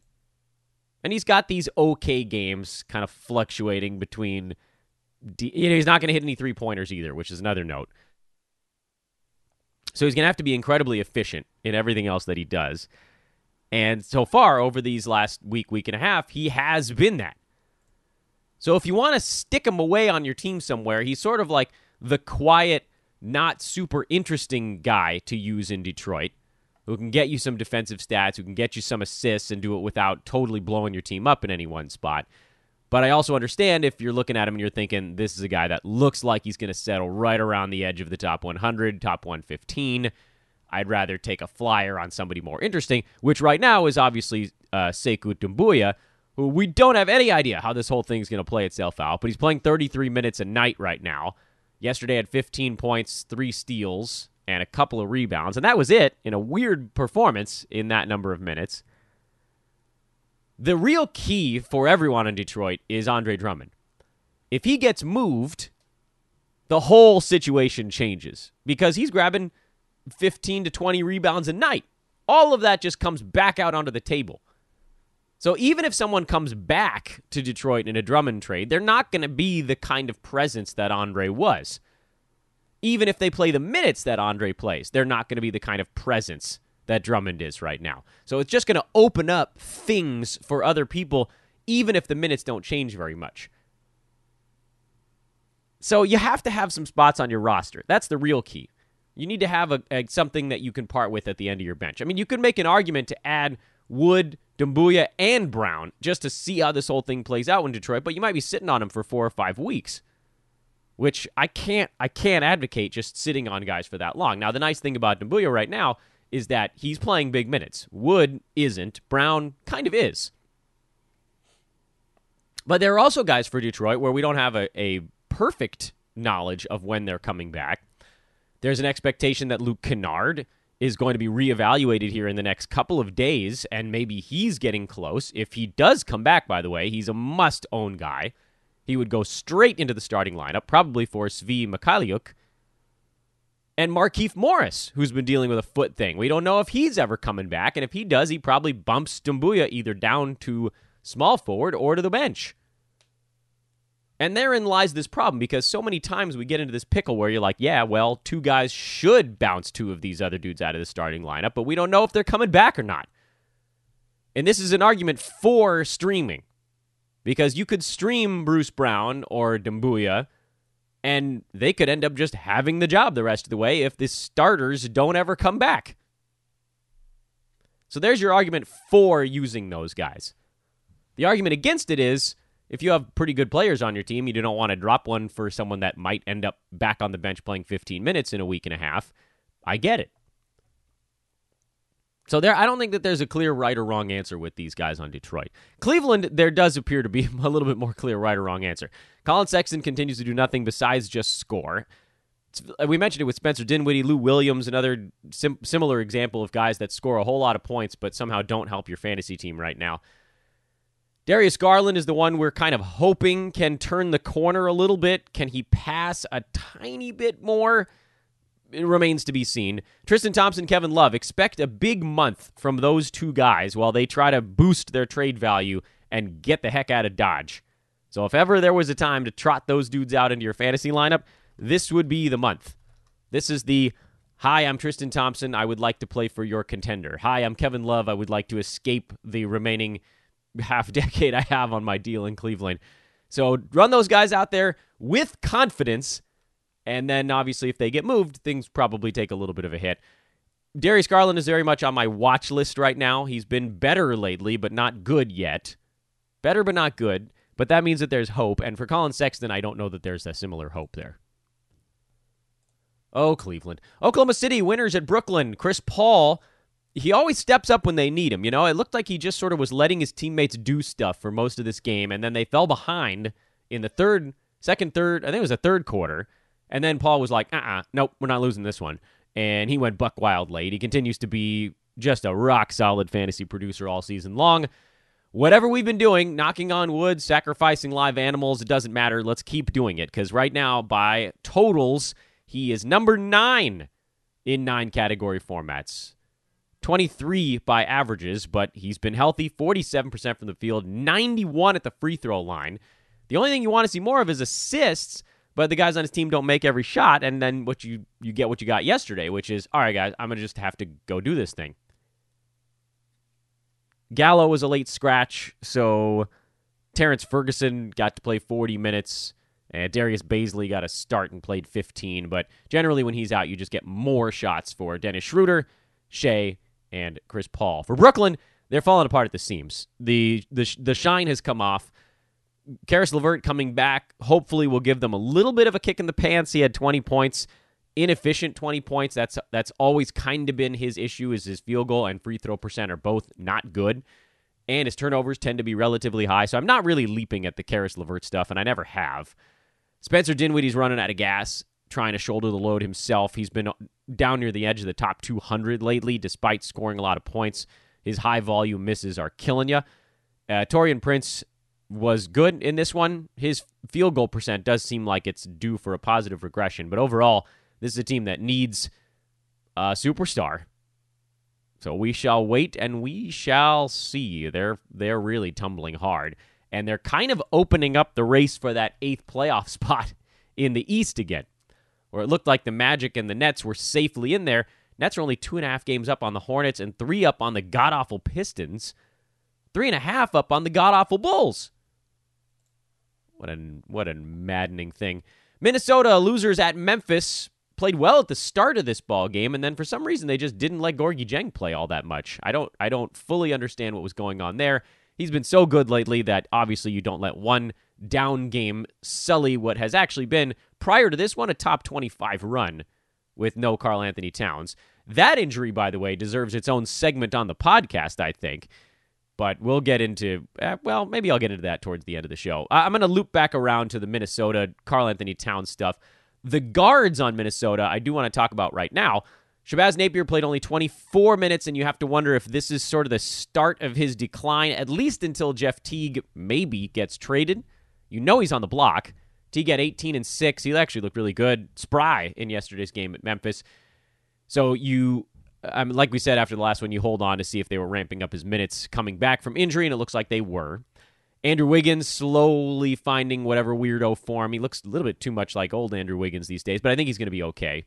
And he's got these okay games kind of fluctuating between. You know, he's not going to hit any three pointers either, which is another note. So he's going to have to be incredibly efficient in everything else that he does. And so far, over these last week, week and a half, he has been that. So if you want to stick him away on your team somewhere, he's sort of like the quiet, not super interesting guy to use in Detroit who can get you some defensive stats, who can get you some assists and do it without totally blowing your team up in any one spot. But I also understand if you're looking at him and you're thinking this is a guy that looks like he's going to settle right around the edge of the top 100, top 115. I'd rather take a flyer on somebody more interesting, which right now is obviously uh, Sekou Doumbouya, who we don't have any idea how this whole thing's going to play itself out. But he's playing 33 minutes a night right now. Yesterday had 15 points, three steals, and a couple of rebounds. And that was it in a weird performance in that number of minutes. The real key for everyone in Detroit is Andre Drummond. If he gets moved, the whole situation changes because he's grabbing 15 to 20 rebounds a night. All of that just comes back out onto the table. So even if someone comes back to Detroit in a Drummond trade, they're not going to be the kind of presence that Andre was even if they play the minutes that Andre plays, they're not going to be the kind of presence that Drummond is right now. So it's just going to open up things for other people, even if the minutes don't change very much. So you have to have some spots on your roster. That's the real key. You need to have a, a, something that you can part with at the end of your bench. I mean, you could make an argument to add Wood, Doumbouya, and Brown just to see how this whole thing plays out in Detroit, but you might be sitting on them for four or five weeks which I can't I can't advocate just sitting on guys for that long. Now the nice thing about Doumbouya right now is that he's playing big minutes. Wood isn't. Brown kind of is. But there are also guys for Detroit where we don't have a, a perfect knowledge of when they're coming back. There's an expectation that Luke Kennard is going to be reevaluated here in the next couple of days, and maybe he's getting close. If he does come back, by the way, he's a must own guy he would go straight into the starting lineup, probably for Svi Mykhailiuk. And Markieff Morris, who's been dealing with a foot thing. We don't know if he's ever coming back, and if he does, he probably bumps Doumbouya either down to small forward or to the bench. And therein lies this problem because so many times we get into this pickle where you're like, yeah, well, two guys should bounce two of these other dudes out of the starting lineup, but we don't know if they're coming back or not. And this is an argument for streaming because you could stream Bruce Brown or Doumbouya, and they could end up just having the job the rest of the way if the starters don't ever come back. So there's your argument for using those guys. The argument against it is if you have pretty good players on your team, you don't want to drop one for someone that might end up back on the bench playing 15 minutes in a week and a half. I get it. So there, I don't think that there's a clear right or wrong answer with these guys on Detroit. Cleveland, there does appear to be *laughs* a little bit more clear right or wrong answer. Collin Sexton continues to do nothing besides just score. Uh, we mentioned it with Spencer Dinwiddie, Lou Williams, another sim- similar example of guys that score a whole lot of points but somehow don't help your fantasy team right now. Darius Garland is the one we're kind of hoping can turn the corner a little bit. Can he pass a tiny bit more? it remains to be seen. Tristan Thompson, Kevin Love, expect a big month from those two guys while they try to boost their trade value and get the heck out of Dodge. So if ever there was a time to trot those dudes out into your fantasy lineup, this would be the month. This is the Hi, I'm Tristan Thompson. I would like to play for your contender. Hi, I'm Kevin Love. I would like to escape the remaining half *laughs* decade I have on my deal in Cleveland. So run those guys out there with confidence and then obviously, if they get moved, things probably take a little bit of a hit. Darius Garland is very much on my watch list right now. He's been better lately, but not good yet. Better, but not good. But that means that there's hope. And for Collin Sexton, I don't know that there's a similar hope there. Oh, Cleveland. Oklahoma City winners at Brooklyn. Chris Paul, he always steps up when they need him. You know, it looked like he just sort of was letting his teammates do stuff for most of this game. And then they fell behind in the third, second, third, I think it was the third quarter. And then Paul was like, uh uh-uh, uh nope, we're not losing this one. And he went buck wild late. He continues to be just a rock solid fantasy producer all season long. Whatever we've been doing, knocking on wood, sacrificing live animals, it doesn't matter. Let's keep doing it because right now, by totals, he is number nine in nine category formats. 23 by averages, but he's been healthy, 47% from the field, 91 at the free throw line. The only thing you want to see more of is assists, but the guys on his team don't make every shot, and then what you you get what you got yesterday, which is all right, guys. I'm gonna just have to go do this thing. Gallo was a late scratch, so Terrence Ferguson got to play 40 minutes. And Darius Bazley got a start and played 15. But generally, when he's out, you just get more shots for Dennis Schroeder, Shai, and Chris Paul. For Brooklyn, they're falling apart at the seams. The the the shine has come off. Caris LeVert coming back hopefully will give them a little bit of a kick in the pants. He had 20 points, inefficient 20 points. That's that's always kind of been his issue. Is his field goal and free throw percent are both not good, and his turnovers tend to be relatively high. So I'm not really leaping at the Caris LeVert stuff, and I never have. Spencer Dinwiddie's running out of gas, trying to shoulder the load himself. He's been down near the edge of the top 200 lately, despite scoring a lot of points. His high volume misses are killing you. Uh, Taurean Prince was good in this one. His field goal percent does seem like it's due for a positive regression, but overall, this is a team that needs a superstar. So we shall wait and we shall see. They're they're really tumbling hard, and they're kind of opening up the race for that eighth playoff *laughs* spot in the East again, where it looked like the Magic and the Nets were safely in there. Nets are only two and a half games up on the Hornets and three up on the god awful Pistons, three and a half up on the god awful Bulls. What a what a maddening thing. Minnesota losers at Memphis played well at the start of this ball game, and then for some reason they just didn't let Gorgui Dieng play all that much. I don't I don't fully understand what was going on there. He's been so good lately that obviously you don't let one down game sully what has actually been prior to this one a top 25 run with no Karl-Anthony Towns. That injury, by the way, deserves its own segment on the podcast, I think. But we'll get into eh, well maybe i'll get into that towards the end of the show. I'm going to loop back around to the minnesota karl-anthony towns stuff. The guards on minnesota i do want to talk about right now. Shabazz napier played only 24 minutes and you have to wonder if this is sort of the start of his decline at least until jeff teague maybe gets traded. You know he's on the block teague had 18 and 6 he actually looked really good spry in yesterday's game at memphis so you I mean, like we said after the last one, you hold on to see if they were ramping up his minutes coming back from injury, and it looks like they were. Andrew Wiggins slowly finding whatever weirdo form. He looks a little bit too much like old Andrew Wiggins these days, but I think he's going to be okay.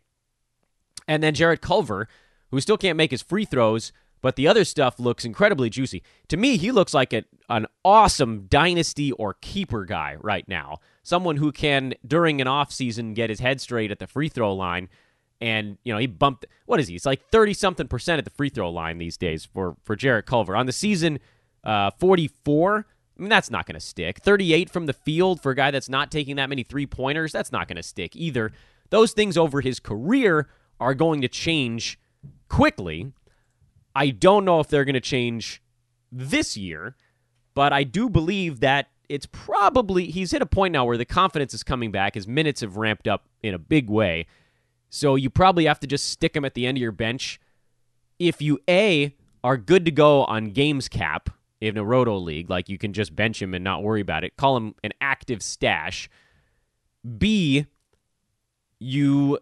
And then Jarrett Culver, who still can't make his free throws, but the other stuff looks incredibly juicy. To me, he looks like a, an awesome dynasty or keeper guy right now. Someone who can, during an offseason, get his head straight at the free throw line and you know he bumped what is he? It's like thirty something percent at the free throw line these days for for Jarrett Culver on the season. Uh, forty four. I mean that's not going to stick. Thirty eight from the field for a guy that's not taking that many three pointers. That's not going to stick either. Those things over his career are going to change quickly. I don't know if they're going to change this year, but I do believe that it's probably he's hit a point now where the confidence is coming back. His minutes have ramped up in a big way so you probably have to just stick him at the end of your bench. If you A are good to go on games cap in a roto league, like you can just bench him and not worry about it, call him an active stash. B, you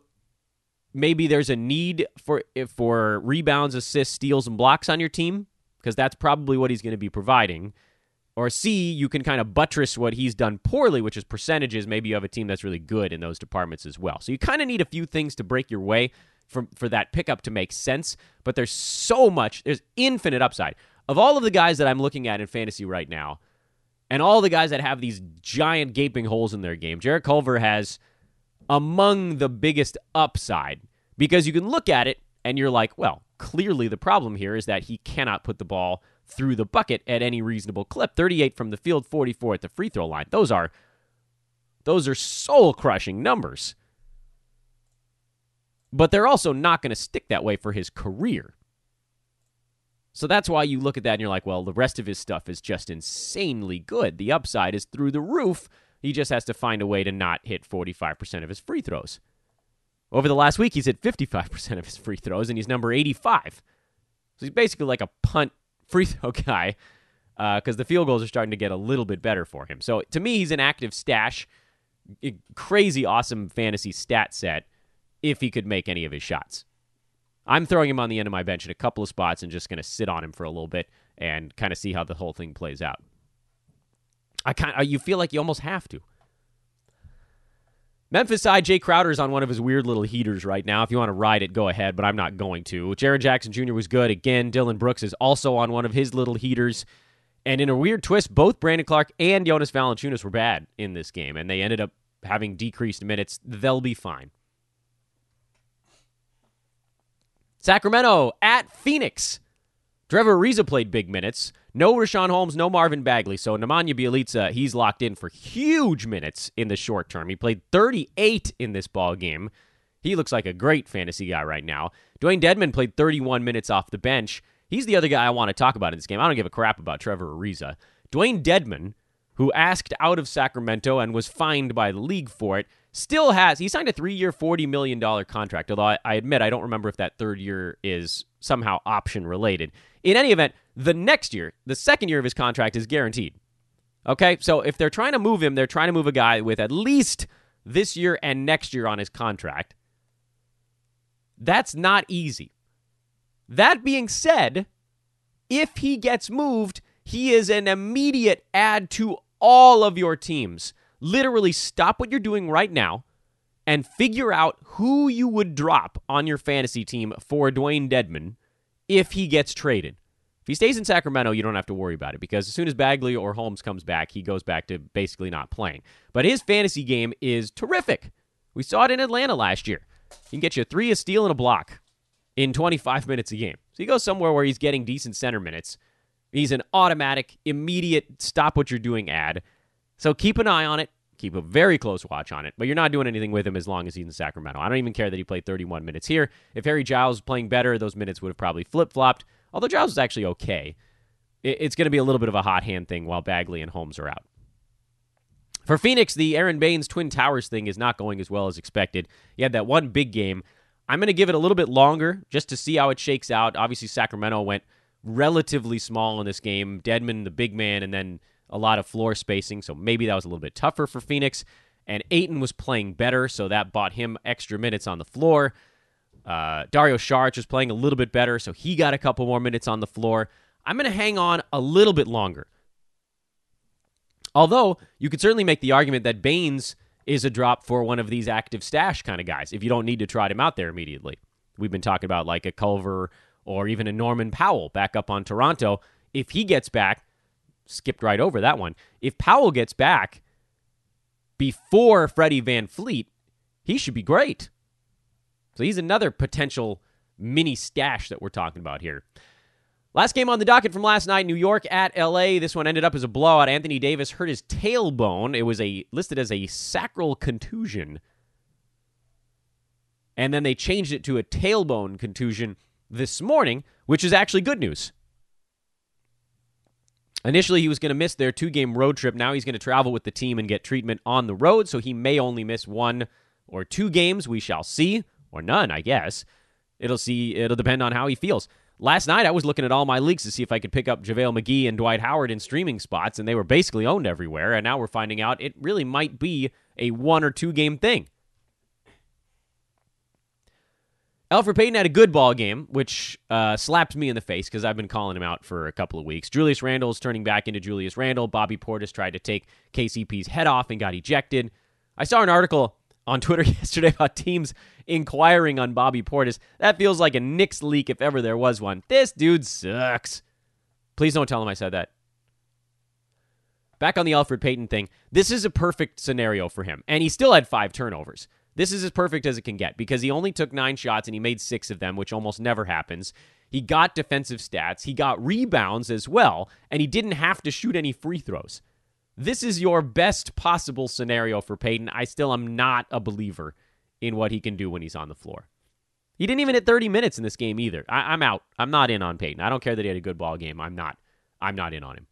maybe there's a need for for rebounds, assists, steals, and blocks on your team because that's probably what he's going to be providing. Or C, you can kind of buttress what he's done poorly, which is percentages. Maybe you have a team that's really good in those departments as well. So you kind of need a few things to break your way for, for that pickup to make sense. But there's so much, there's infinite upside. Of all of the guys that I'm looking at in fantasy right now, and all the guys that have these giant gaping holes in their game, Jarrett Culver has among the biggest upside because you can look at it and you're like, well, clearly the problem here is that he cannot put the ball through the bucket at any reasonable clip. 38 from the field, 44 at the free throw line. Those are those are soul-crushing numbers. But they're also not going to stick that way for his career. So that's why you look at that and you're like, well, the rest of his stuff is just insanely good. The upside is through the roof. He just has to find a way to not hit 45% of his free throws. Over the last week, he's hit 55% of his free throws, and he's number 85. So he's basically like a punt free throw *laughs* guy because uh, the field goals are starting to get a little bit better for him. So to me, he's an active stash. Crazy awesome fantasy stat set if he could make any of his shots. I'm throwing him on the end of my bench in a couple of spots and just going to sit on him for a little bit and kind of see how the whole thing plays out. I kind you feel like you almost have to. Memphis side, Jae Crowder is on one of his weird little heaters right now. If you want to ride it, go ahead, but I'm not going to. Jaren Jackson Jr. was good. Again, Dillon Brooks is also on one of his little heaters. And in a weird twist, both Brandon Clarke and Jonas Valanciunas were bad in this game, and they ended up having decreased minutes. They'll be fine. Sacramento at Phoenix. Trevor Ariza played big minutes. No Richaun Holmes, no Marvin Bagley. So Nemanja Bjelica, he's locked in for huge minutes in the short term. He played 38 in this ball game. He looks like a great fantasy guy right now. Dewayne Dedmon played 31 minutes off the bench. He's the other guy I want to talk about in this game. I don't give a crap about Trevor Ariza. Dewayne Dedmon, who asked out of Sacramento and was fined by the league for it, still has he signed a three-year, forty million dollar contract. Although I, I admit I don't remember if that third year is somehow option related. In any event, the next year, the second year of his contract is guaranteed. Okay, so if they're trying to move him, they're trying to move a guy with at least this year and next year on his contract. That's not easy. That being said, if he gets moved, he is an immediate add to all of your teams. Literally, stop what you're doing right now and figure out who you would drop on your fantasy team for Dewayne Dedmon if he gets traded. If he stays in Sacramento, you don't have to worry about it because as soon as Bagley or Holmes comes back, he goes back to basically not playing. But his fantasy game is terrific. We saw it in Atlanta last year. He can get you three, a steal, and a block in 25 minutes a game. So he goes somewhere where he's getting decent center minutes. He's an automatic, immediate stop what you're doing ad. So keep an eye on it. Keep a very close watch on it, but you're not doing anything with him as long as he's in Sacramento. I don't even care that he played 31 minutes here. If Harry Giles was playing better, those minutes would have probably flip flopped, although Giles is actually okay. It's going to be a little bit of a hot hand thing while Bagley and Holmes are out. For Phoenix, the Aron Baynes Twin Towers thing is not going as well as expected. He had that one big game. I'm going to give it a little bit longer just to see how it shakes out. Obviously, Sacramento went relatively small in this game. Dedmon, the big man, and then a lot of floor spacing, so maybe that was a little bit tougher for Phoenix. And Ayton was playing better, so that bought him extra minutes on the floor. Uh, Dario Saric was playing a little bit better, so he got a couple more minutes on the floor. I'm going to hang on a little bit longer. Although, you could certainly make the argument that Baynes is a drop for one of these active stash kind of guys if you don't need to trot him out there immediately. We've been talking about like a Culver or even a Norman Powell back up on Toronto. If he gets back, skipped right over that one. If Powell gets back before Freddie VanVleet, he should be great. So he's another potential mini stash that we're talking about here. Last game on the docket from last night, New York at LA. This one ended up as a blowout. Anthony Davis hurt his tailbone. It was a listed as a sacral contusion. And then they changed it to a tailbone contusion this morning, which is actually good news. Initially, he was going to miss their two game road trip. Now he's going to travel with the team and get treatment on the road, so he may only miss one or two games. We shall see, or none, I guess. It'll see. It'll depend on how he feels. Last night, I was looking at all my leagues to see if I could pick up JaVale McGee and Dwight Howard in streaming spots, and they were basically owned everywhere. And now we're finding out it really might be a one or two game thing. Elfrid Payton had a good ball game, which uh, slapped me in the face because I've been calling him out for a couple of weeks. Julius Randle is turning back into Julius Randle. Bobby Portis tried to take KCP's head off and got ejected. I saw an article on Twitter *laughs* yesterday about teams inquiring on Bobby Portis. That feels like a Knicks leak if ever there was one. This dude sucks. Please don't tell him I said that. Back on the Elfrid Payton thing, this is a perfect scenario for him. And he still had five turnovers. This is as perfect as it can get because he only took nine shots and he made six of them, which almost never happens. He got defensive stats, he got rebounds as well, and he didn't have to shoot any free throws. This is your best possible scenario for Payton. I still am not a believer in what he can do when he's on the floor. He didn't even hit 30 minutes in this game either. I, am out. I'm not in on Payton. I don't care that he had a good ball game. I'm not. I'm not in on him.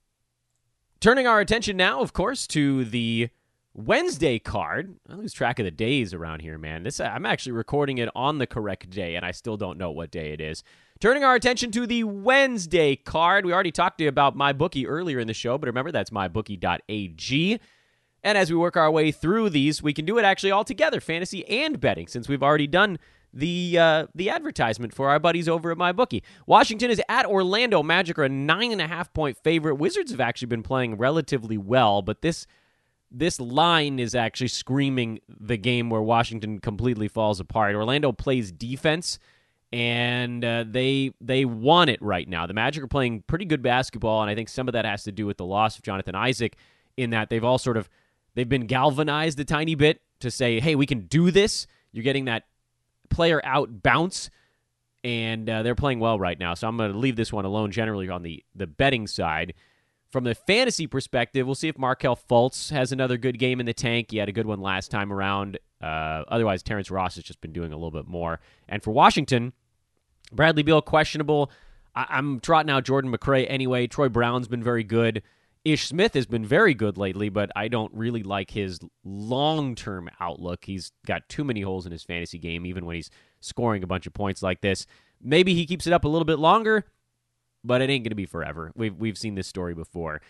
Turning our attention now, of course, to the Wednesday card. I lose track of the days around here, man. This I'm actually recording it on the correct day, and I still don't know what day it is. Turning our attention to the Wednesday card. We already talked to you about my bookie earlier in the show, but remember that's mybookie.ag. And as we work our way through these, we can do it actually all together, fantasy and betting, since we've already done the uh, the advertisement for our buddies over at MyBookie. Washington is at Orlando. Magic are a nine and a half point favorite. Wizards have actually been playing relatively well, but this this line is actually screaming the game where Washington completely falls apart. Orlando plays defense, and uh, they they want it right now. The Magic are playing pretty good basketball, and I think some of that has to do with the loss of Jonathan Isaac. In that they've all sort of they've been galvanized a tiny bit to say, "Hey, we can do this." You're getting that player out bounce, and uh, they're playing well right now. So I'm going to leave this one alone. Generally on the the betting side. From the fantasy perspective, we'll see if Markelle Fultz has another good game in the tank. He had a good one last time around. Uh, otherwise, Terrence Ross has just been doing a little bit more. And for Washington, Bradley Beal questionable. I- am trotting out Jordan McRae anyway. Troy Brown's been very good. Ish Smith has been very good lately, but I don't really like his long term outlook. He's got too many holes in his fantasy game, even when he's scoring a bunch of points like this. Maybe he keeps it up a little bit longer but it ain't going to be forever. We've we've seen this story before.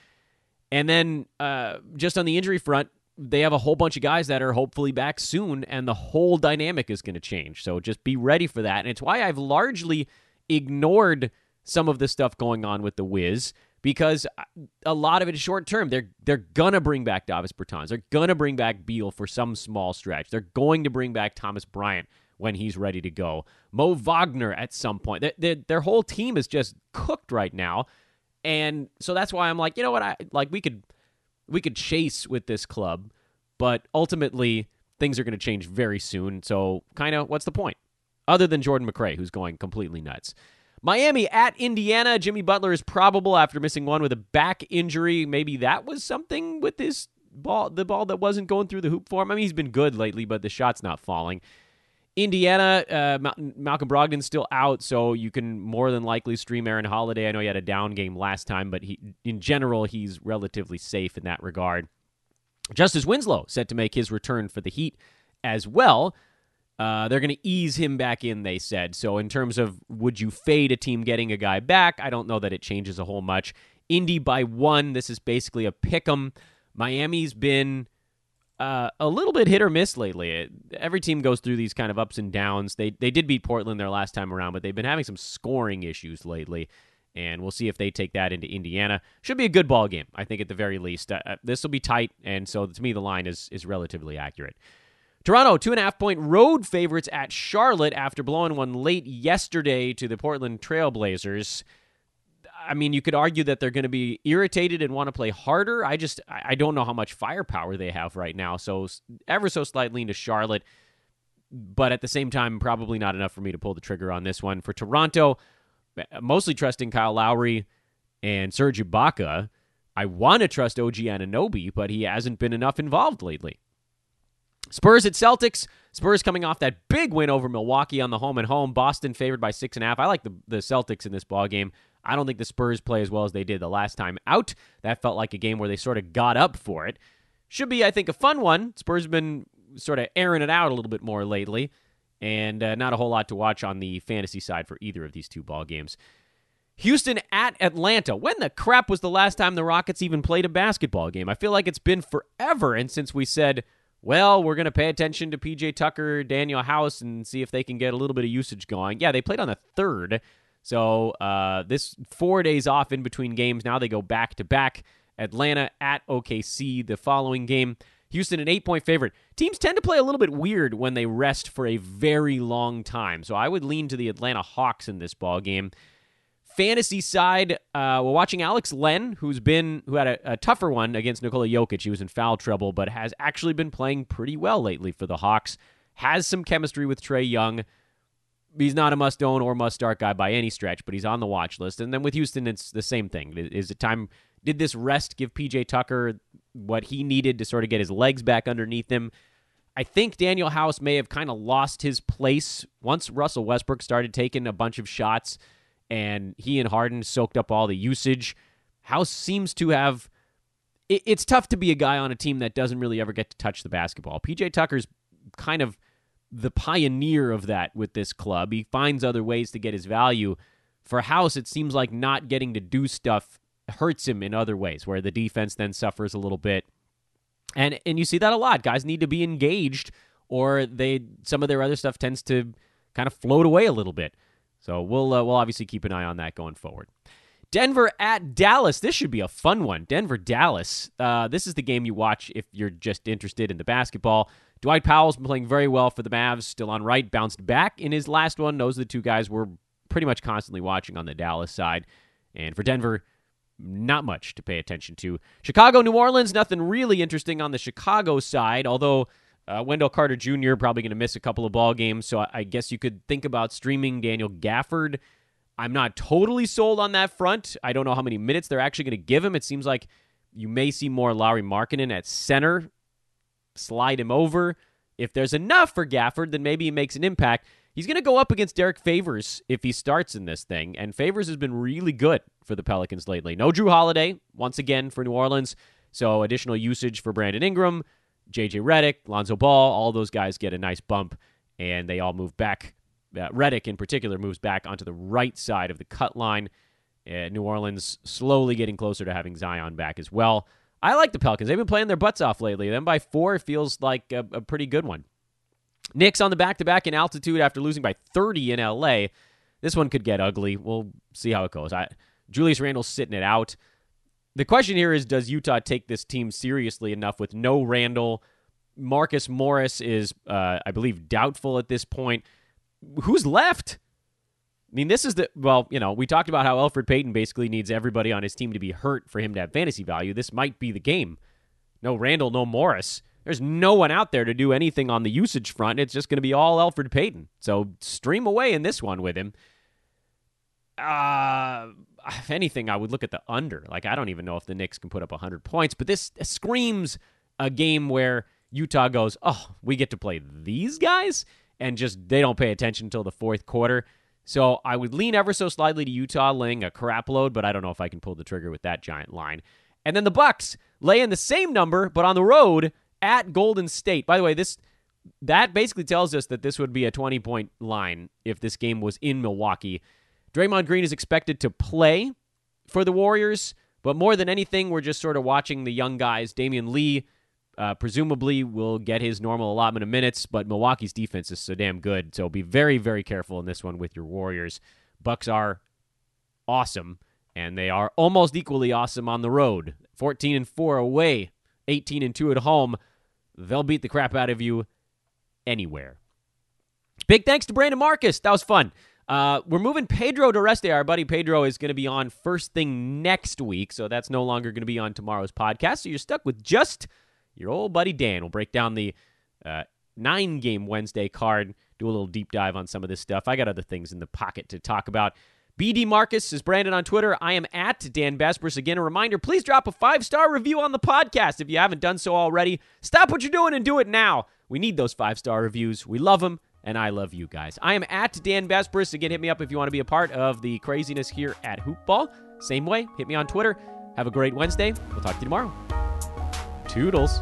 And then uh, just on the injury front, they have a whole bunch of guys that are hopefully back soon, and the whole dynamic is going to change. So just be ready for that. And it's why I've largely ignored some of the stuff going on with the Wiz because uh, a lot of it is short term. They're they're gonna bring back Davis Bertans. They're gonna bring back Beal for some small stretch. They're going to bring back Thomas Bryant when he's ready to go. Mo Wagner at some point. Their, their, their whole team is just cooked right now. And so that's why I'm like, you know what? I like we could we could chase with this club, but ultimately things are going to change very soon. So kind of what's the point? Other than Jordan McRae, who's going completely nuts. Miami at Indiana. Jimmy Butler is probable after missing one with a back injury. Maybe that was something with this ball, the ball that wasn't going through the hoop for him. I mean, he's been good lately, but the shot's not falling. Indiana, uh, Malcolm Brogdon's still out, so you can more than likely stream Aaron Holiday. I know he had a down game last time, but he, in general, he's relatively safe in that regard. Justice Winslow set to make his return for the Heat as well. Uh, they're going to ease him back in, they said. So, in terms of would you fade a team getting a guy back, I don't know that it changes a whole much. Indy by one. This is basically a pick 'em. Miami's been uh, a little bit hit or miss lately. It, every team goes through these kind of ups and downs. They they did beat Portland their last time around, but they've been having some scoring issues lately, and we'll see if they take that into Indiana. Should be a good ball game, I think, at the very least. Uh, uh this will be tight, and so to me, the line is is relatively accurate. Toronto, two and a half point road favorites at Charlotte after blowing one late yesterday to the Portland Trailblazers. I mean, you could argue that they're going to be irritated and want to play harder. I just I don't know how much firepower they have right now. So ever so slightly into Charlotte, but at the same time, probably not enough for me to pull the trigger on this one. For Toronto, eh, mostly trusting Kyle Lowry and Serge Ibaka. I want to trust OG Anunoby, but he hasn't been enough involved lately. Spurs at Celtics. Spurs coming off that big win over Milwaukee on the home and home. Boston favored by six and a half. I like the, the Celtics in this ball game. I don't think the Spurs play as well as they did the last time out. That felt like a game where they sort of got up for it. Should be, I think, a fun one. Spurs have been sort of airing it out a little bit more lately, and uh, not a whole lot to watch on the fantasy side for either of these two ball games. Houston at Atlanta. When the crap was the last time the Rockets even played a basketball game? I feel like it's been forever. And since we said well, we're going to pay attention to PJ Tucker, Danuel House, and see if they can get a little bit of usage going. Yeah, they played on the third. So uh, this four days off in between games. Now they go back to back. Atlanta at OKC the following game. Houston an eight point favorite. Teams tend to play a little bit weird when they rest for a very long time. So I would lean to the Atlanta Hawks in this ball game. Fantasy side, uh, we're watching Alex Len, who's been who had a, a, tougher one against Nikola Jokic. He was in foul trouble, but has actually been playing pretty well lately for the Hawks. Has some chemistry with Trae Young. He's not a must own or must start guy by any stretch, but he's on the watch list. And then with Houston, it's the same thing. Is it time? Did this rest give PJ Tucker what he needed to sort of get his legs back underneath him? I think Danuel House may have kind of lost his place once Russell Westbrook started taking a bunch of shots and he and Harden soaked up all the usage. House seems to have. It, it's tough to be a guy on a team that doesn't really ever get to touch the basketball. PJ Tucker's kind of the pioneer of that with this club. He finds other ways to get his value. For House, it seems like not getting to do stuff hurts him in other ways, where the defense then suffers a little bit. And and you see that a lot. Guys need to be engaged, or they some of their other stuff tends to kind of float away a little bit. So we'll uh, we'll obviously keep an eye on that going forward. Denver at Dallas. This should be a fun one. Denver Dallas. Uh, this is the game you watch if you're just interested in the basketball. Dwight Powell's been playing very well for the Mavs. Still on right, bounced back in his last one. Those are the two guys we're pretty much constantly watching on the Dallas side. And for Denver, not much to pay attention to. Chicago, New Orleans, nothing really interesting on the Chicago side, although uh, Wendell Carter Jr. probably going to miss a couple of ball games, so I guess you could think about streaming Daniel Gafford. I'm not totally sold on that front. I don't know how many minutes they're actually going to give him. It seems like you may see more Lauri Markkanen at center, slide him over. If there's enough for Gafford, then maybe he makes an impact. He's going to go up against Derrick Favors if he starts in this thing, and Favors has been really good for the Pelicans lately. No Jrue Holiday, once again, for New Orleans, so additional usage for Brandon Ingram. JJ Redick, Lonzo Ball, all those guys get a nice bump, and they all move back. Uh, Redick, in particular, moves back onto the right side of the cut line. Uh, New Orleans slowly getting closer to having Zion back as well. I like the Pelicans. They've been playing their butts off lately. Them by four feels like a, a pretty good one. Knicks on the back to back in altitude after losing by 30 in LA. This one could get ugly. We'll see how it goes. I, Julius Randle's sitting it out the question here is does Utah take this team seriously enough with no Randle? Marcus Morris is, uh, I believe, doubtful at this point. Who's left? I mean, this is the well, you know, we talked about how Elfrid Payton basically needs everybody on his team to be hurt for him to have fantasy value. This might be the game. No Randle, no Morris. There's no one out there to do anything on the usage front. It's just going to be all Elfrid Payton. So stream away in this one with him. Uh, if anything, I would look at the under. Like, I don't even know if the Knicks can put up 100 points, but this screams a game where Utah goes, oh, we get to play these guys, and just they don't pay attention until the fourth quarter. So I would lean ever so slightly to Utah laying a crap load, but I don't know if I can pull the trigger with that giant line. And then the Bucks lay in the same number, but on the road at Golden State. By the way, this that basically tells us that this would be a 20 point line if this game was in Milwaukee. Draymond Green is expected to play for the Warriors, but more than anything, we're just sort of watching the young guys. Damion Lee uh, presumably will get his normal allotment of minutes, but Milwaukee's defense is so damn good. So be very, very careful in this one with your Warriors. Bucks are awesome, and they are almost equally awesome on the road. 14 and 4 away, 18 and 2 at home. They'll beat the crap out of you anywhere. Big thanks to Brandon Marcus. That was fun. Uh, we're moving Pedro Dureste. Our buddy Pedro is going to be on first thing next week, so that's no longer going to be on tomorrow's podcast. So you're stuck with just your old buddy Dan. We'll break down the uh, nine game Wednesday card, do a little deep dive on some of this stuff. I got other things in the pocket to talk about. BD Marcus is Brandon on Twitter. I am at Dan Besbris. Again, a reminder please drop a five star review on the podcast if you haven't done so already. Stop what you're doing and do it now. We need those five star reviews. We love them and I love you guys. I am at Dan Besbris. Again, hit me up if you want to be a part of the craziness here at Hoopball. Same way, hit me on Twitter. Have a great Wednesday. We'll talk to you tomorrow. Toodles.